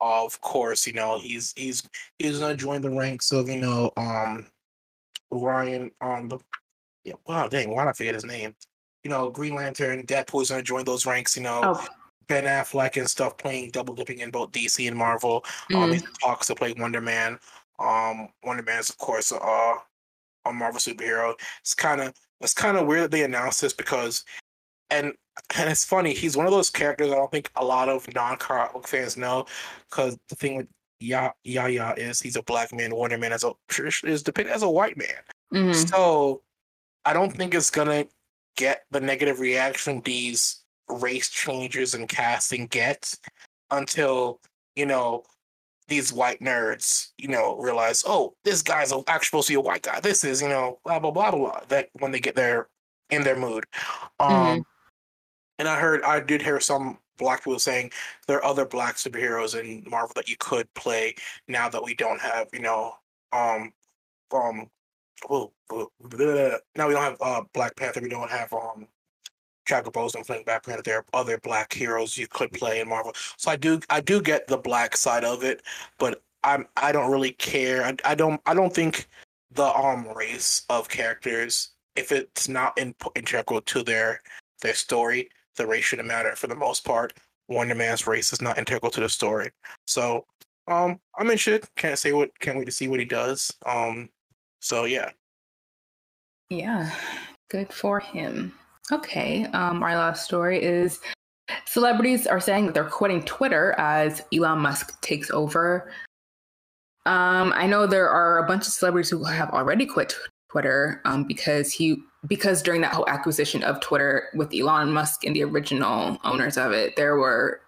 Of course, you know he's he's he's gonna join the ranks of you know um Ryan um the yeah wow dang why did I forget his name? You know Green Lantern, Deadpool's gonna join those ranks. You know oh, Ben Affleck and stuff playing double dipping in both DC and Marvel. Um, mm, he's talks to play Wonder Man. Um, Wonder Man is of course uh, a Marvel superhero. It's kind of it's kind of weird that they announced this because, and and it's funny. He's one of those characters I don't think a lot of non-comic fans know, because the thing with Ya Yaya is he's a black man. Wonder Man is a is depicted as a white man. mhm. So I don't think it's gonna get the negative reaction these race changes and casting get until you know these white nerds you know realize oh this guy's actually supposed to be a white guy this is you know blah blah blah blah blah that when they get their in their mood um Mhm. And i heard i did hear some black people saying there are other black superheroes in marvel that you could play now that we don't have you know um um now we don't have uh Black Panther. We don't have um Chadwick Boseman playing Black Panther. There are other black heroes you could play in Marvel. So I do I do get the black side of it, but I'm I don't really care. I, I don't I don't think the um race of characters if it's not in, integral to their their story, the race shouldn't matter for the most part. Wonder Man's race is not integral to the story. So um I'm interested. Can't say what can't wait to see what he does. Um so yeah. Yeah, good for him. Okay, um, our last story is celebrities are saying that they're quitting Twitter as Elon Musk takes over. Um, I know there are a bunch of celebrities who have already quit Twitter um, because he because during that whole acquisition of Twitter with Elon Musk and the original owners of it, there were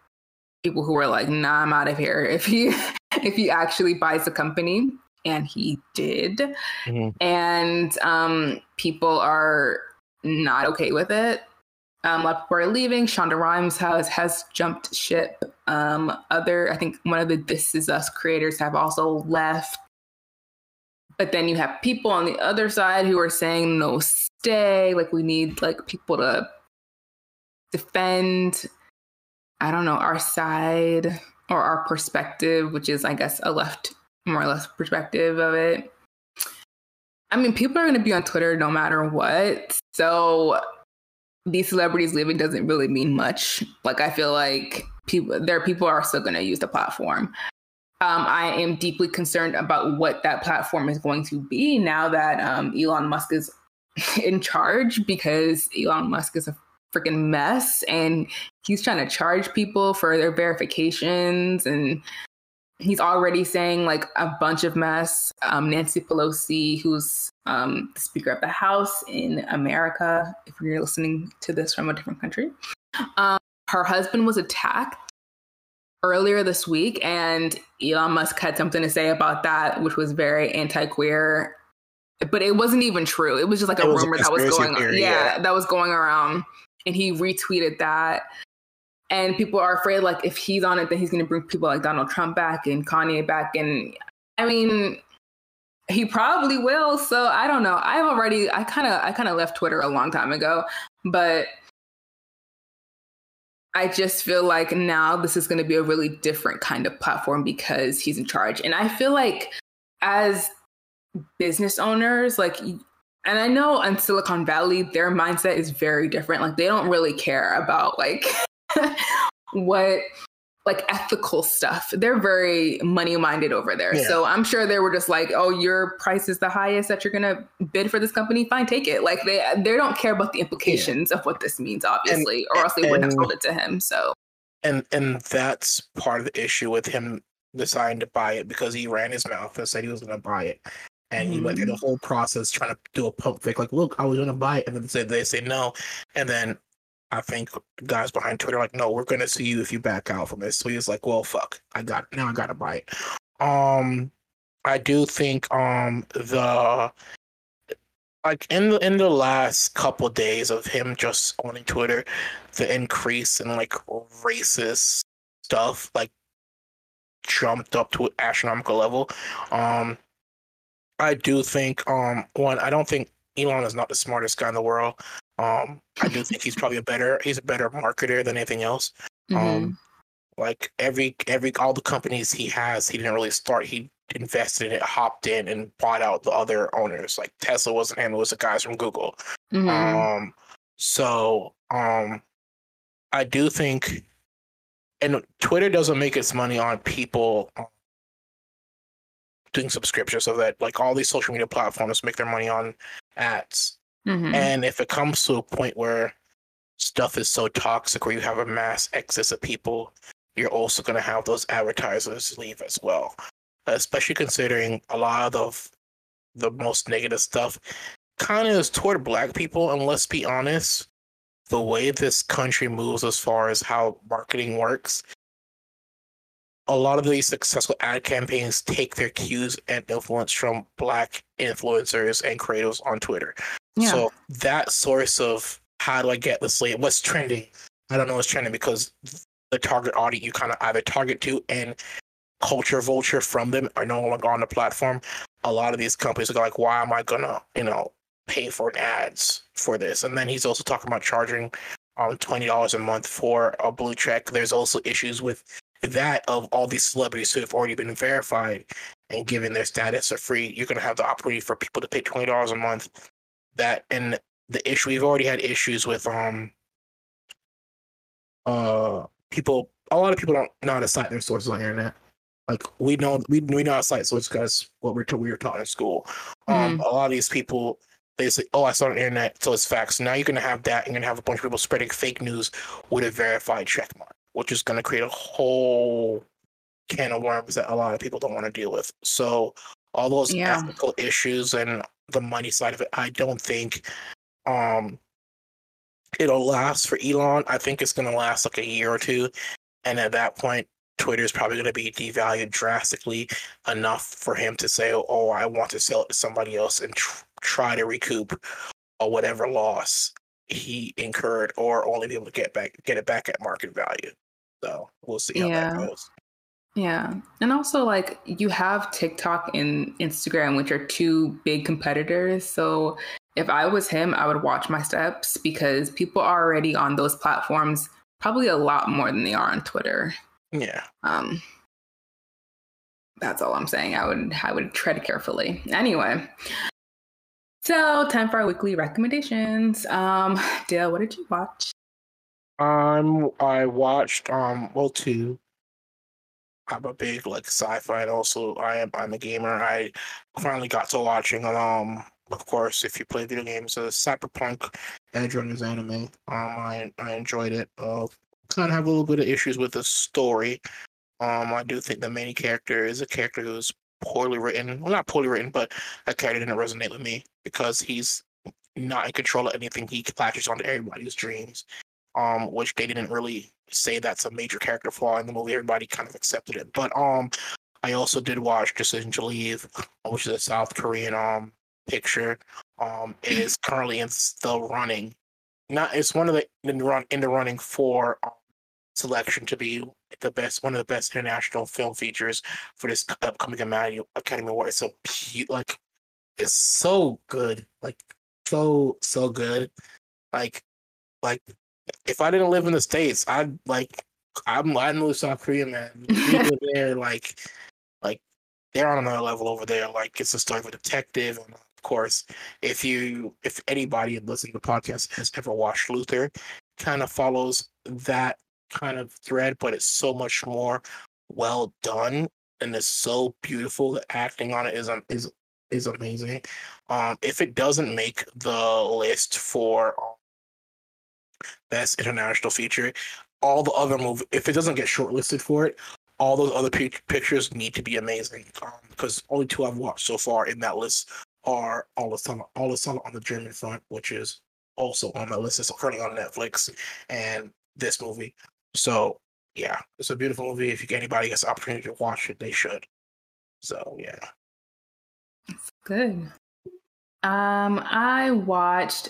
people who were like, "Nah, I'm out of here." If he if he actually buys the company, and he did Mhm. and um, people are not okay with it. Um, a lot of people are leaving. Shonda Rhimes has has jumped ship. Um, other, I think one of the This Is Us creators have also left. But then you have people on the other side who are saying no, stay. Like we need like people to defend. I don't know our side or our perspective, which is I guess a left more or less perspective of it. I mean, people are going to be on Twitter no matter what. So these celebrities leaving doesn't really mean much. Like I feel like people, their people are still going to use the platform. Um, I am deeply concerned about what that platform is going to be now that um, Elon Musk is in charge because Elon Musk is a freaking mess and he's trying to charge people for their verifications and he's already saying like a bunch of mess. Um, Nancy Pelosi, who's um, the Speaker of the House in America, if you're listening to this from a different country, um, her husband was attacked earlier this week, and Elon Musk had something to say about that, which was very anti-queer. But it wasn't even true. It was just like a It a rumor that was going on. theory, yeah, yeah. that was going around, and he retweeted that. And people are afraid like if he's on it then he's going to bring people like donald trump back and kanye back. And i mean he probably will. So i don't know. I've already i kind of i kind of left twitter a long time ago. But i just feel like now this is going to be a really different kind of platform because he's in charge. And i feel like as business owners like and i know in silicon valley their mindset is very different like they don't really care about like what like ethical stuff. They're very money minded over there. Yeah. So I'm sure they were just like, "Oh, your price is the highest that you're gonna bid for this company. Fine, take it." Like they they don't care about the implications yeah. of what this means, obviously, and, or else they and, wouldn't have sold it to him. So and and that's part of the issue with him deciding to buy it because he ran his mouth and said he was going to buy it. And mm-hmm. he went through the mm-hmm. whole process trying to do a pump fake, like, look, I was going to buy it. And then they say, they say no. And then I think guys behind Twitter like, no, we're gonna see you if you back out from this. So he's like, well, fuck, I got now I gotta buy it. Um, I do think um the like in the in the last couple of days of him just owning Twitter, the increase in like racist stuff like jumped up to an astronomical level. Um, I do think um one, I don't think Elon is not the smartest guy in the world. Um, I do think he's probably a better he's a better marketer than anything else. Um, mm-hmm. Um, like every every all the companies he has, he didn't really start. He invested in it, hopped in, and bought out the other owners. Like Tesla wasn't him; it was the guys from Google. Mm-hmm. Um, so um, I do think, and Twitter doesn't make its money on people doing subscriptions, so that like all these social media platforms make their money on ads. Mm-hmm. And if it comes to a point where stuff is so toxic where you have a mass excess of people, you're also going to have those advertisers leave as well. Especially considering a lot of the most negative stuff kind of is toward black people. And let's be honest, the way this country moves as far as how marketing works, a lot of these successful ad campaigns take their cues and influence from black influencers and creators on Twitter. Yeah. So that source of how do I get this lead? What's trending? I don't know what's trending because the target audience you kind of either target to and culture vulture from them are no longer on the platform. A lot of these companies are like, why am I gonna, you know, pay for ads for this? And then he's also talking about charging um twenty dollars a month for a blue check. There's also issues with that of all these celebrities who have already been verified and given their status for free. You're gonna have the opportunity for people to pay twenty dollars a month that and the issue we've already had issues with um uh people a lot of people don't know how to cite their sources on the internet. Like we know we we know how to cite sources because what we're we were taught in school. Um, mm-hmm. a lot of these people they say, "Oh, I saw it on the internet, so it's facts." Now you're gonna have that. You're gonna have a bunch of people spreading fake news with a verified check mark, which is gonna create a whole can of worms that a lot of people don't want to deal with. So all those yeah. ethical issues and the money side of it, I don't think um it'll last for Elon. I think it's gonna last like a year or two. And at that point, Twitter is probably going to be devalued drastically enough for him to say, "Oh, I want to sell it to somebody else and tr- try to recoup or whatever loss he incurred, or only be able to get back get it back at market value." So we'll see how yeah. that goes. Yeah. And also like you have TikTok and Instagram, which are two big competitors. So if I was him, I would watch my steps because people are already on those platforms probably a lot more than they are on Twitter. Yeah. Um that's all I'm saying. I would I would tread carefully. Anyway. So time for our weekly recommendations. Um Dale, what did you watch? Um I watched um well two I'm a big like sci-fi, and also I am I'm a gamer. I finally got to watching um of course if you play video games, uh, Cyberpunk Edge Runners anime. Um, I I enjoyed it. Uh, kind of have a little bit of issues with the story. Um, I do think the main character is a character who's poorly written. Well, not poorly written, but a character didn't resonate with me because he's not in control of anything. He latches onto everybody's dreams, um, which they didn't really say that's a major character flaw in the movie. Everybody kind of accepted it. But um, I also did watch Decision to Leave, which is a South Korean um picture. Um, it is currently in the running. Not it's one of the in the run in the running for um, selection to be the best one of the best international film features for this upcoming Academy Academy Award. It's so like it's so good, like so so good, like like if I didn't live in the states, I'd like I'm I know South Korea, man. People there, like, like they're on another level over there. Like it's a story of a detective, and of course, if you if anybody listening to the podcast has ever watched Luther, kind of follows that kind of thread, but it's so much more well done and it's so beautiful. The acting on it is is is amazing. Um, if it doesn't make the list for um, best international feature, all the other movies, if it doesn't get shortlisted for it, all those other pictures need to be amazing. Um, because only two I've watched so far in that list are All the Summer, All the Summer on the German Front, which is also on my list. It's currently on Netflix, and this movie. So yeah, it's a beautiful movie. If anybody gets the opportunity to watch it, they should. So yeah, good. Um, I watched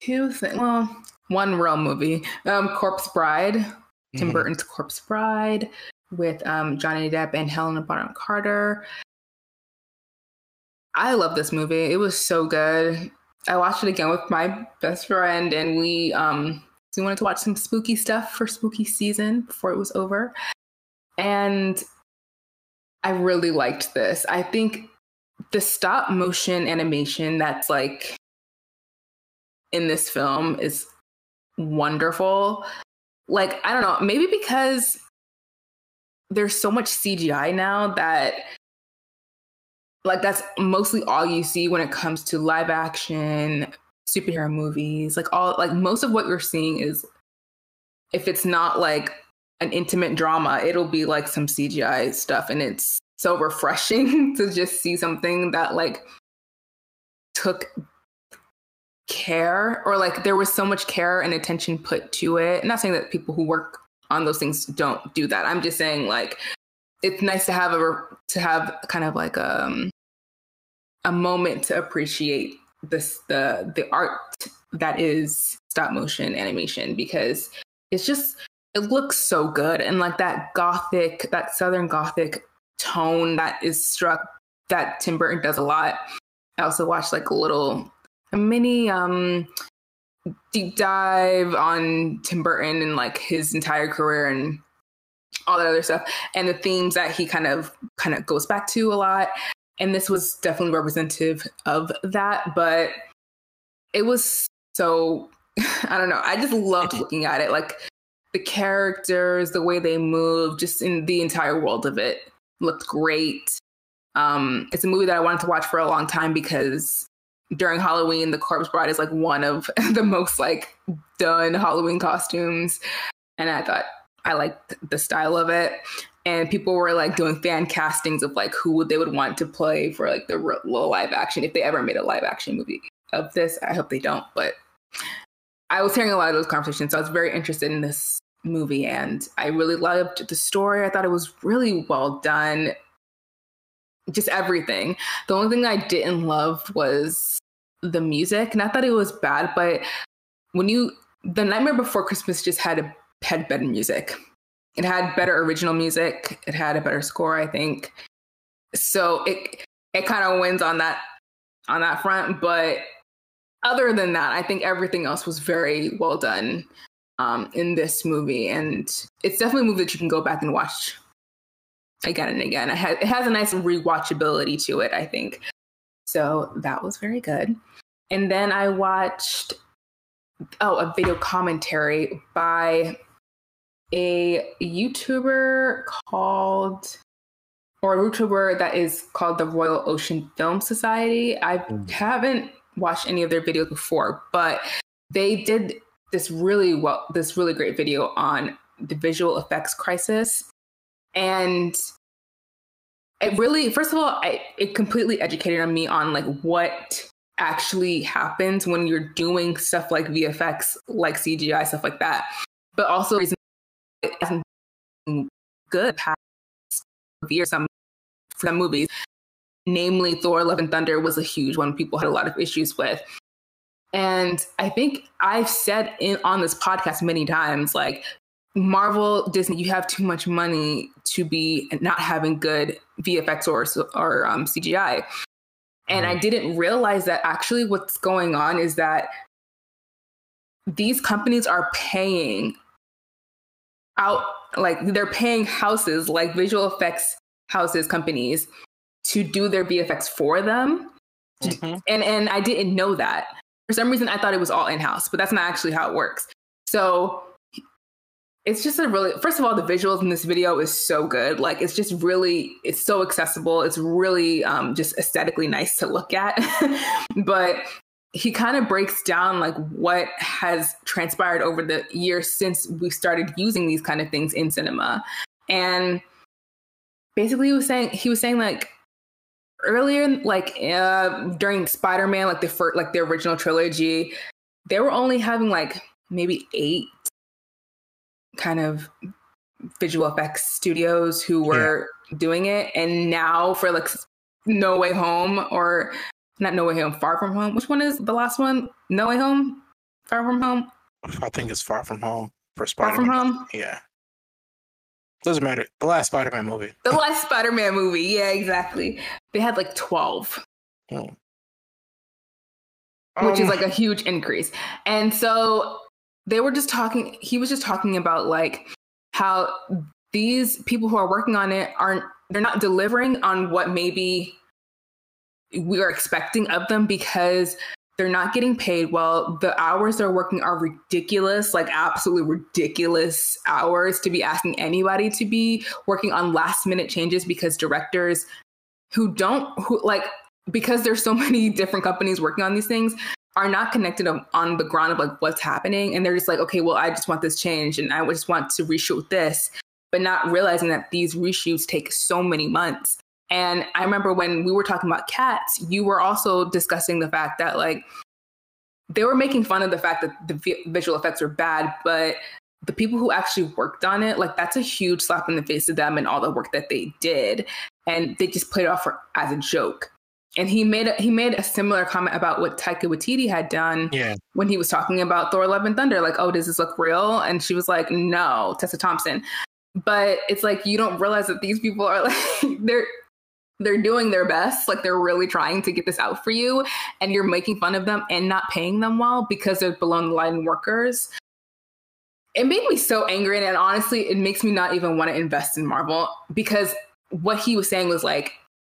two things. Well, one real movie, um, Corpse Bride, mm-hmm. Tim Burton's Corpse Bride, with um, Johnny Depp and Helena Bonham Carter. I love this movie. It was so good. I watched it again with my best friend, and we um we wanted to watch some spooky stuff for spooky season before it was over, and I really liked this. I think the stop motion animation that's like in this film is wonderful. Like I don't know, maybe because there's so much CGI now that like that's mostly all you see when it comes to live action superhero movies like all like most of what you're seeing is if it's not like an intimate drama it'll be like some cgi stuff and it's so refreshing to just see something that like took care or like there was so much care and attention put to it. I'm not saying that people who work on those things don't do that. I'm just saying like it's nice to have a to have kind of like um a moment to appreciate this the the art that is stop motion animation because it's just it looks so good. And like that gothic that southern gothic tone that is struck that Tim Burton does a lot. I also watched like a little a mini um deep dive on Tim Burton and like his entire career and all that other stuff and the themes that he kind of kind of goes back to a lot and this was definitely representative of that but it was so i don't know i just loved looking at it like the characters the way they move just in the entire world of it looked great. Um it's a movie that i wanted to watch for a long time because during halloween the corpse bride is like one of the most like done halloween costumes and i thought i liked the style of it and people were like doing fan castings of like who they would want to play for like the real live action if they ever made a live action movie of this. I hope they don't, but I was hearing a lot of those conversations, so I was very interested in this movie, and I really loved the story. I thought it was really well done, just everything. The only thing I didn't love was the music. Not that it was bad, but when you the Nightmare Before Christmas just had a had better music it had better original music. It had a better score, I think. So it it kind of wins on that on that front. But other than that, I think everything else was very well done um, in this movie, and it's definitely a movie that you can go back and watch again and again. It has, it has a nice rewatchability to it, I think. So that was very good. And then I watched oh a video commentary by a YouTuber called, or a YouTuber that is called the Royal Ocean Film Society. I mm. haven't watched any of their videos before, but they did this really well, this really great video on the visual effects crisis. And it really, first of all, I, it completely educated on me on like what actually happens when you're doing stuff like VFX, like CGI, stuff like that. But also hasn't been good past years. Some some movies, namely Thor: Love and Thunder, was a huge one. People had a lot of issues with. And I think I've said in on this podcast many times, like Marvel, Disney, you have too much money to be not having good VFX or or um, CGI. And I mm-hmm. didn't realize that actually what's going on is that these companies are paying out like they're paying houses like visual effects houses companies to do their VFX for them. Mm-hmm. And and I didn't know that. For some reason I thought it was all in-house, but that's not actually how it works. So it's just a really first of all the visuals in this video is so good. Like it's just really it's so accessible. It's really um, just aesthetically nice to look at. But he kind of breaks down like what has transpired over the years since we started using these kind of things in cinema. And basically he was saying he was saying like earlier like uh, during spider-man like the first like the original trilogy they were only having like maybe eight kind of visual effects studios who were yeah. doing it. And now for like no way home or not no way home far from home. Which one is the last one? No way home? Far from home? I think it's far from home for spider-man far from home? Yeah. Doesn't matter. The last spider-man movie. The last spider-man movie. Yeah exactly. They had like 12 hmm. which um, is like a huge increase. And so they were just talking he was just talking about like how these people who are working on it aren't they're not delivering on what maybe we are expecting of them because they're not getting paid well. The hours they're working are ridiculous like absolutely ridiculous hours to be asking anybody to be working on last minute changes because directors who don't who like because there's so many different companies working on these things are not connected on the ground of like what's happening. And they're just like okay well i just want this change and i just want to reshoot this. But not realizing that these reshoots take so many months. And i remember when we were talking about cats you were also discussing the fact that like they were making fun of the fact that the visual effects were bad but the people who actually worked on it like that's a huge slap in the face of them and all the work that they did. And they just played it off for, as a joke and he made a, he made a similar comment about what Taika Waititi had done yeah. when he was talking about Thor: Love and Thunder. Like, oh, does this look real? And she was like, no, Tessa Thompson. But it's like you don't realize that these people are like they're they're doing their best, like they're really trying to get this out for you, and you're making fun of them and not paying them well because they're below the line workers. It made me so angry, and honestly, it makes me not even want to invest in Marvel because what he was saying was like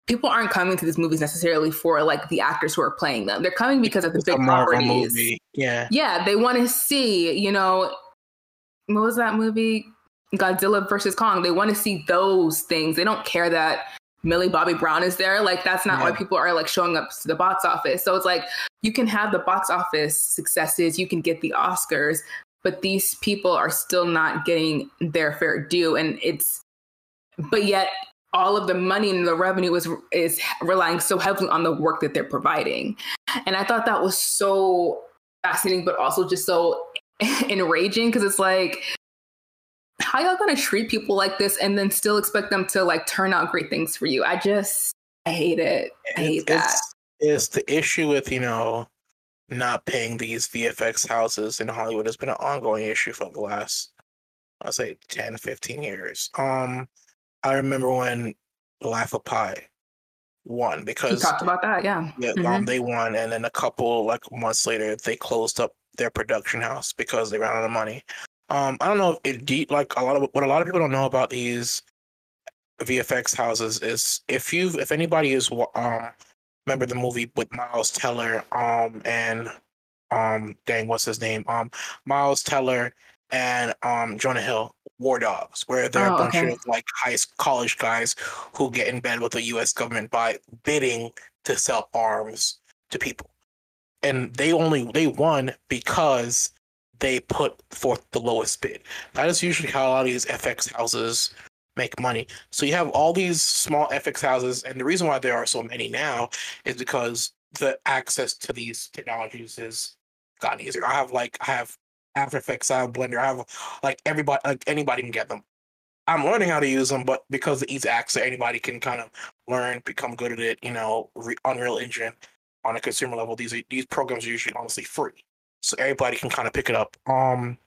people aren't coming to these movies necessarily for like the actors who are playing them. They're coming because of the big properties. Movie. Yeah. Yeah. They want to see, you know, what was that movie? Godzilla versus Kong. They want to see those things. They don't care that Millie Bobby Brown is there. Like that's not yeah. why people are like showing up to the box office. So it's like you can have the box office successes, you can get the Oscars, but these people are still not getting their fair due. And it's but yet all of the money and the revenue is is relying so heavily on the work that they're providing. And I thought that was so fascinating, but also just so enraging because it's like, how y'all gonna treat people like this and then still expect them to like turn out great things for you? I just I hate it. I hate it's, that. It's the issue with, you know, not paying these VFX houses in Hollywood has been an ongoing issue for the last I'll say 10, 15 years. Um I remember when Life of Pi won because we talked about that. Yeah, yeah, mm-hmm. um, they won, and then a couple like months later, they closed up their production house because they ran out of money. Um, I don't know if it deep like a lot of what a lot of people don't know about these VFX houses is if you if anybody is um remember the movie with Miles Teller um and um dang what's his name um Miles Teller and um Jonah Hill war dogs, where they're oh, a bunch okay. of like high college guys who get in bed with the U.S. government by bidding to sell arms to people, and they only they won because they put forth the lowest bid. That is usually how a lot of these FX houses make money. So you have all these small FX houses, and the reason why there are so many now is because the access to these technologies has gotten easier. I have like I have after Effects, I have Blender, I have like everybody, like anybody can get them. I'm learning how to use them, but because the easy access, anybody can kind of learn, become good at it. You know, Re- Unreal Engine on a consumer level, these these programs are usually honestly free, so everybody can kind of pick it up. Um,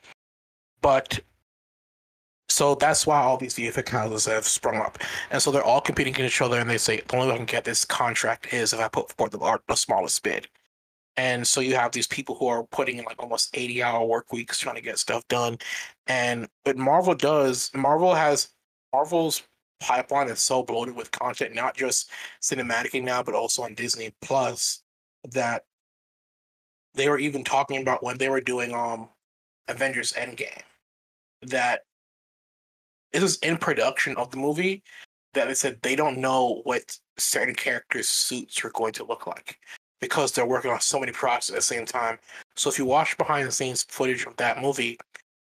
but so that's why all these VFX houses have sprung up, and so they're all competing against each other, and they say the only way I can get this contract is if I put forth the, the smallest bid. And so you have these people who are putting in like almost 80 hour work weeks trying to get stuff done. And what Marvel does, Marvel has Marvel's pipeline is so bloated with content, not just cinematically now, but also on Disney Plus, that they were even talking about when they were doing um Avengers Endgame, that this is in production of the movie that they said they don't know what certain characters' suits are going to look like because they're working on so many projects at the same time. So if you watch behind the scenes footage of that movie,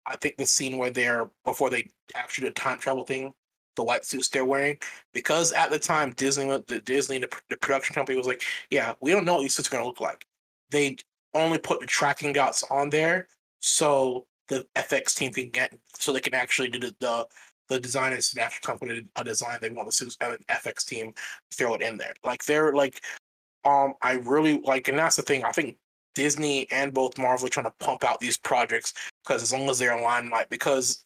I think the scene where they're before they actually the time travel thing, the white suits they're wearing, because at the time Disney, the Disney, the, the production company was like, yeah, we don't know what these suits are going to look like. They only put the tracking dots on there so the FX team can get so they can actually do the the, the designers the actual company a design they want the suits and the FX team throw it in there. Like they're like um I really like and that's the thing. I think Disney and both Marvel are trying to pump out these projects because as long as they're in limelight, because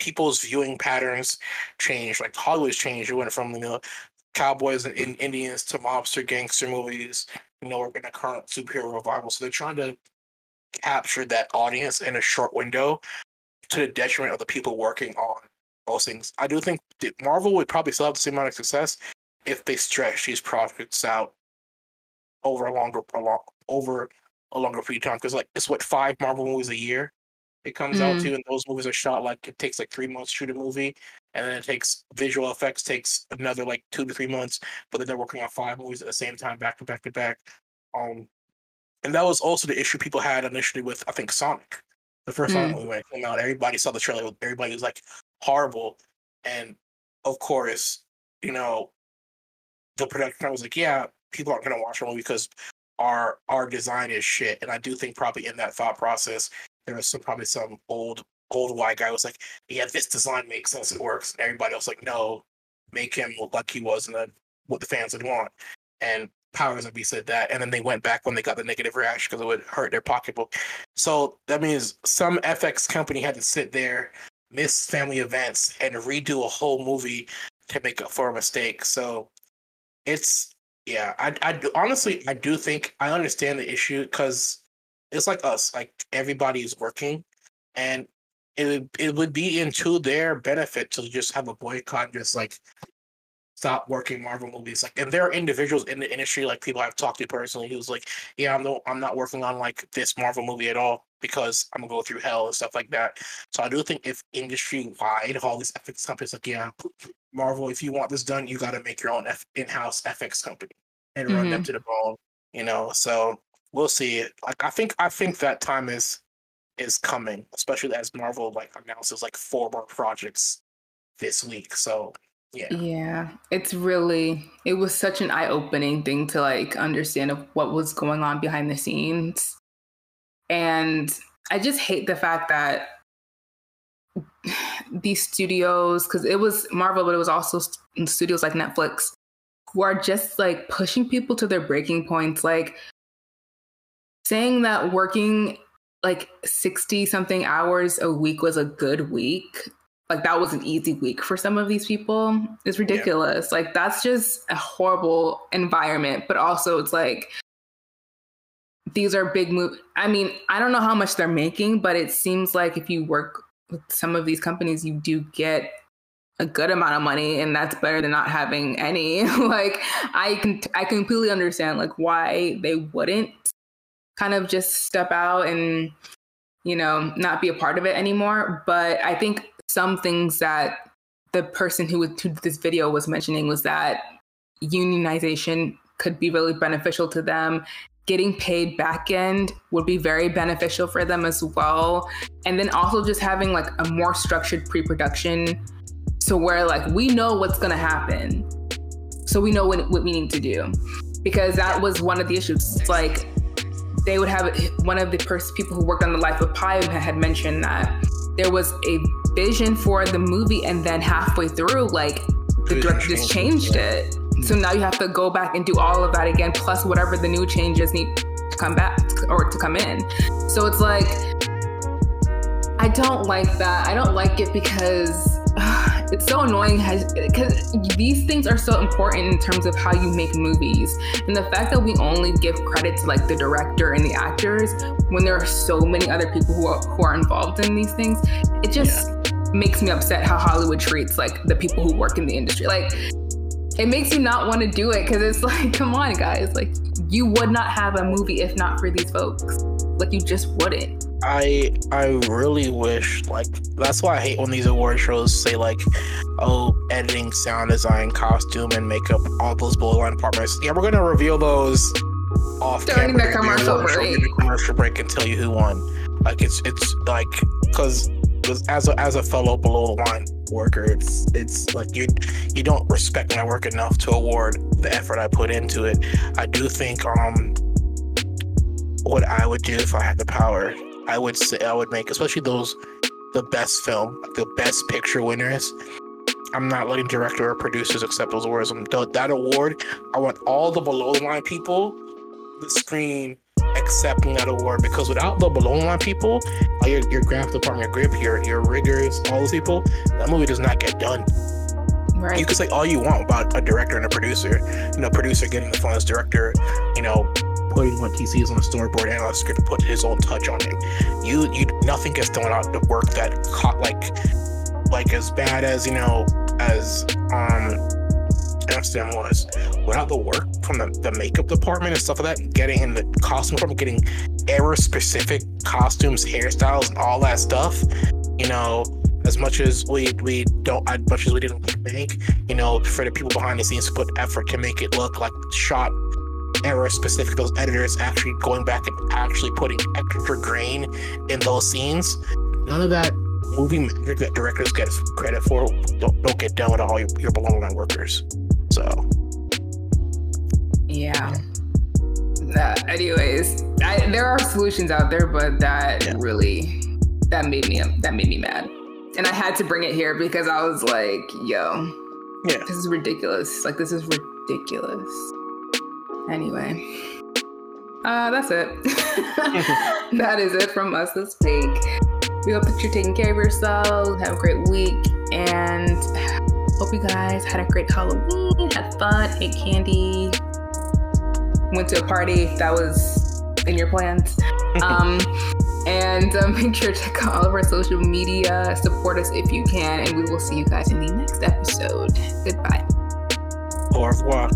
people's viewing patterns change. Like Hollywood's changed. It went from you know cowboys and Indians to mobster gangster movies. You know, we're in a current superhero revival, so they're trying to capture that audience in a short window to the detriment of the people working on those things. I do think Marvel would probably still have the same amount of success if they stretch these projects out over a longer, a long, over a longer period of time. Because like it's what five Marvel movies a year it comes mm. out to, and those movies are shot like it takes like three months to shoot a movie, and then it takes visual effects takes another like two to three months. But then they're working on five movies at the same time, back to back to back. Um, and that was also the issue people had initially with I think Sonic, the first mm. Sonic movie when it came out. Everybody saw the trailer. Everybody was like horrible, and of course, you know, the production I was like, yeah, people aren't gonna watch the movie because our our design is shit. And I do think probably in that thought process, there was some probably some old old white guy was like, yeah, this design makes sense, it works. And everybody else like, no, make him look like he was and what the fans would want. And powers that be said that, and then they went back when they got the negative reaction because it would hurt their pocketbook. So that means some FX company had to sit there, miss family events, and redo a whole movie to make up for a mistake. So it's yeah, I, I do, honestly I do think I understand the issue because it's like us, like everybody is working, and it it would be into their benefit to just have a boycott, just like stop working Marvel movies. Like, and there are individuals in the industry, like people I've talked to personally, who's like, yeah, I'm no, I'm not working on like this Marvel movie at all because I'm gonna go through hell and stuff like that. So I do think if industry wide, all these FX companies, like, yeah, Marvel, if you want this done, you got to make your own F- in-house FX company and mm-hmm. run them mm-hmm. to the bone. You know, so we'll see. Like, I think I think that time is is coming, especially as Marvel like announces like four more projects this week. So yeah. Yeah it's really it was such an eye-opening thing to like understand of what was going on behind the scenes. And i just hate the fact that these studios because it was marvel but it was also studios like netflix who are just like pushing people to their breaking points like saying that working like 60 something hours a week was a good week like that was an easy week for some of these people. It's ridiculous. Yeah. like that's just a horrible environment but also it's like these are big move i mean i don't know how much they're making but it seems like if you work with some of these companies you do get a good amount of money and that's better than not having any. Like i can i completely understand like why they wouldn't kind of just step out and you know not be a part of it anymore but i think some things that the person who, who this video was mentioning was that unionization could be really beneficial to them. Getting paid back end would be very beneficial for them as well. And then also just having like a more structured pre-production so where like we know what's to happen. So we know what, what we need to do. Because that was one of the issues. Like they would have one of the people who worked on the life of pi had mentioned that there was a vision for the movie and then halfway through like the director just changed. it. So now you have to go back and do all of that again plus whatever the new changes need to come back or to come in. So it's like i don't like that. I don't like it because it's so annoying because these things are so important in terms of how you make movies. And the fact that we only give credit to like the director and the actors when there are so many other people who are, who are involved in these things it just yeah. makes me upset how hollywood treats like the people who work in the industry. Like it makes you not want to do it because it's like come on guys. Like you would not have a movie if not for these folks like you just wouldn't I I really wish like that's why I hate when these award shows say like, oh, editing, sound design, costume, and makeup, all those bullet line departments. Yeah, we're gonna reveal those off During the commercial break. commercial break and tell you who won. Like it's it's like because as a as a fellow below the line worker, it's it's like you you don't respect my work enough to award the effort I put into it. I do think um what I would do if I had the power, I would say I would make especially those the best film, the best picture winners. I'm not letting director or producers accept those awards. Th- That award, I want all the below the line people, the screen accepting that award because without the below line people, uh, your your graphic department, your grip, your your riggers, all those people, that movie does not get done. Right. You can say all you want about a director and a producer. You know, producer getting the funds, director, you know, putting what he sees on the storyboard and on the script to put his own touch on it. You you nothing gets done without the work that caught like like as bad as you know as um Was. Without the work from the, the makeup department and stuff like that, getting in the costume department, getting era specific costumes, hairstyles, and all that stuff, you know, as much as we we don't as much as we didn't make, you know, for the people behind the scenes to put effort to make it look like shot era specific, those editors actually going back and actually putting extra grain in those scenes. None of that movie magic that directors get credit for don't, don't get done with all your, your below line workers. So Yeah. Anyways, I, there are solutions out there, but that Yeah. really that made me that made me mad, and I had to bring it here because I was like, "Yo, yeah. this is ridiculous! Like, this is ridiculous." Anyway, uh, that's it. that is it from us this week. We hope that you're taking care of yourselves. Have a great week, and hope you guys had a great Halloween, had fun, ate candy, went to a party if that was in your plans. Um, and uh, make sure to check out all of our social media. Support us if you can, and we will see you guys in the next episode. Goodbye. Au revoir.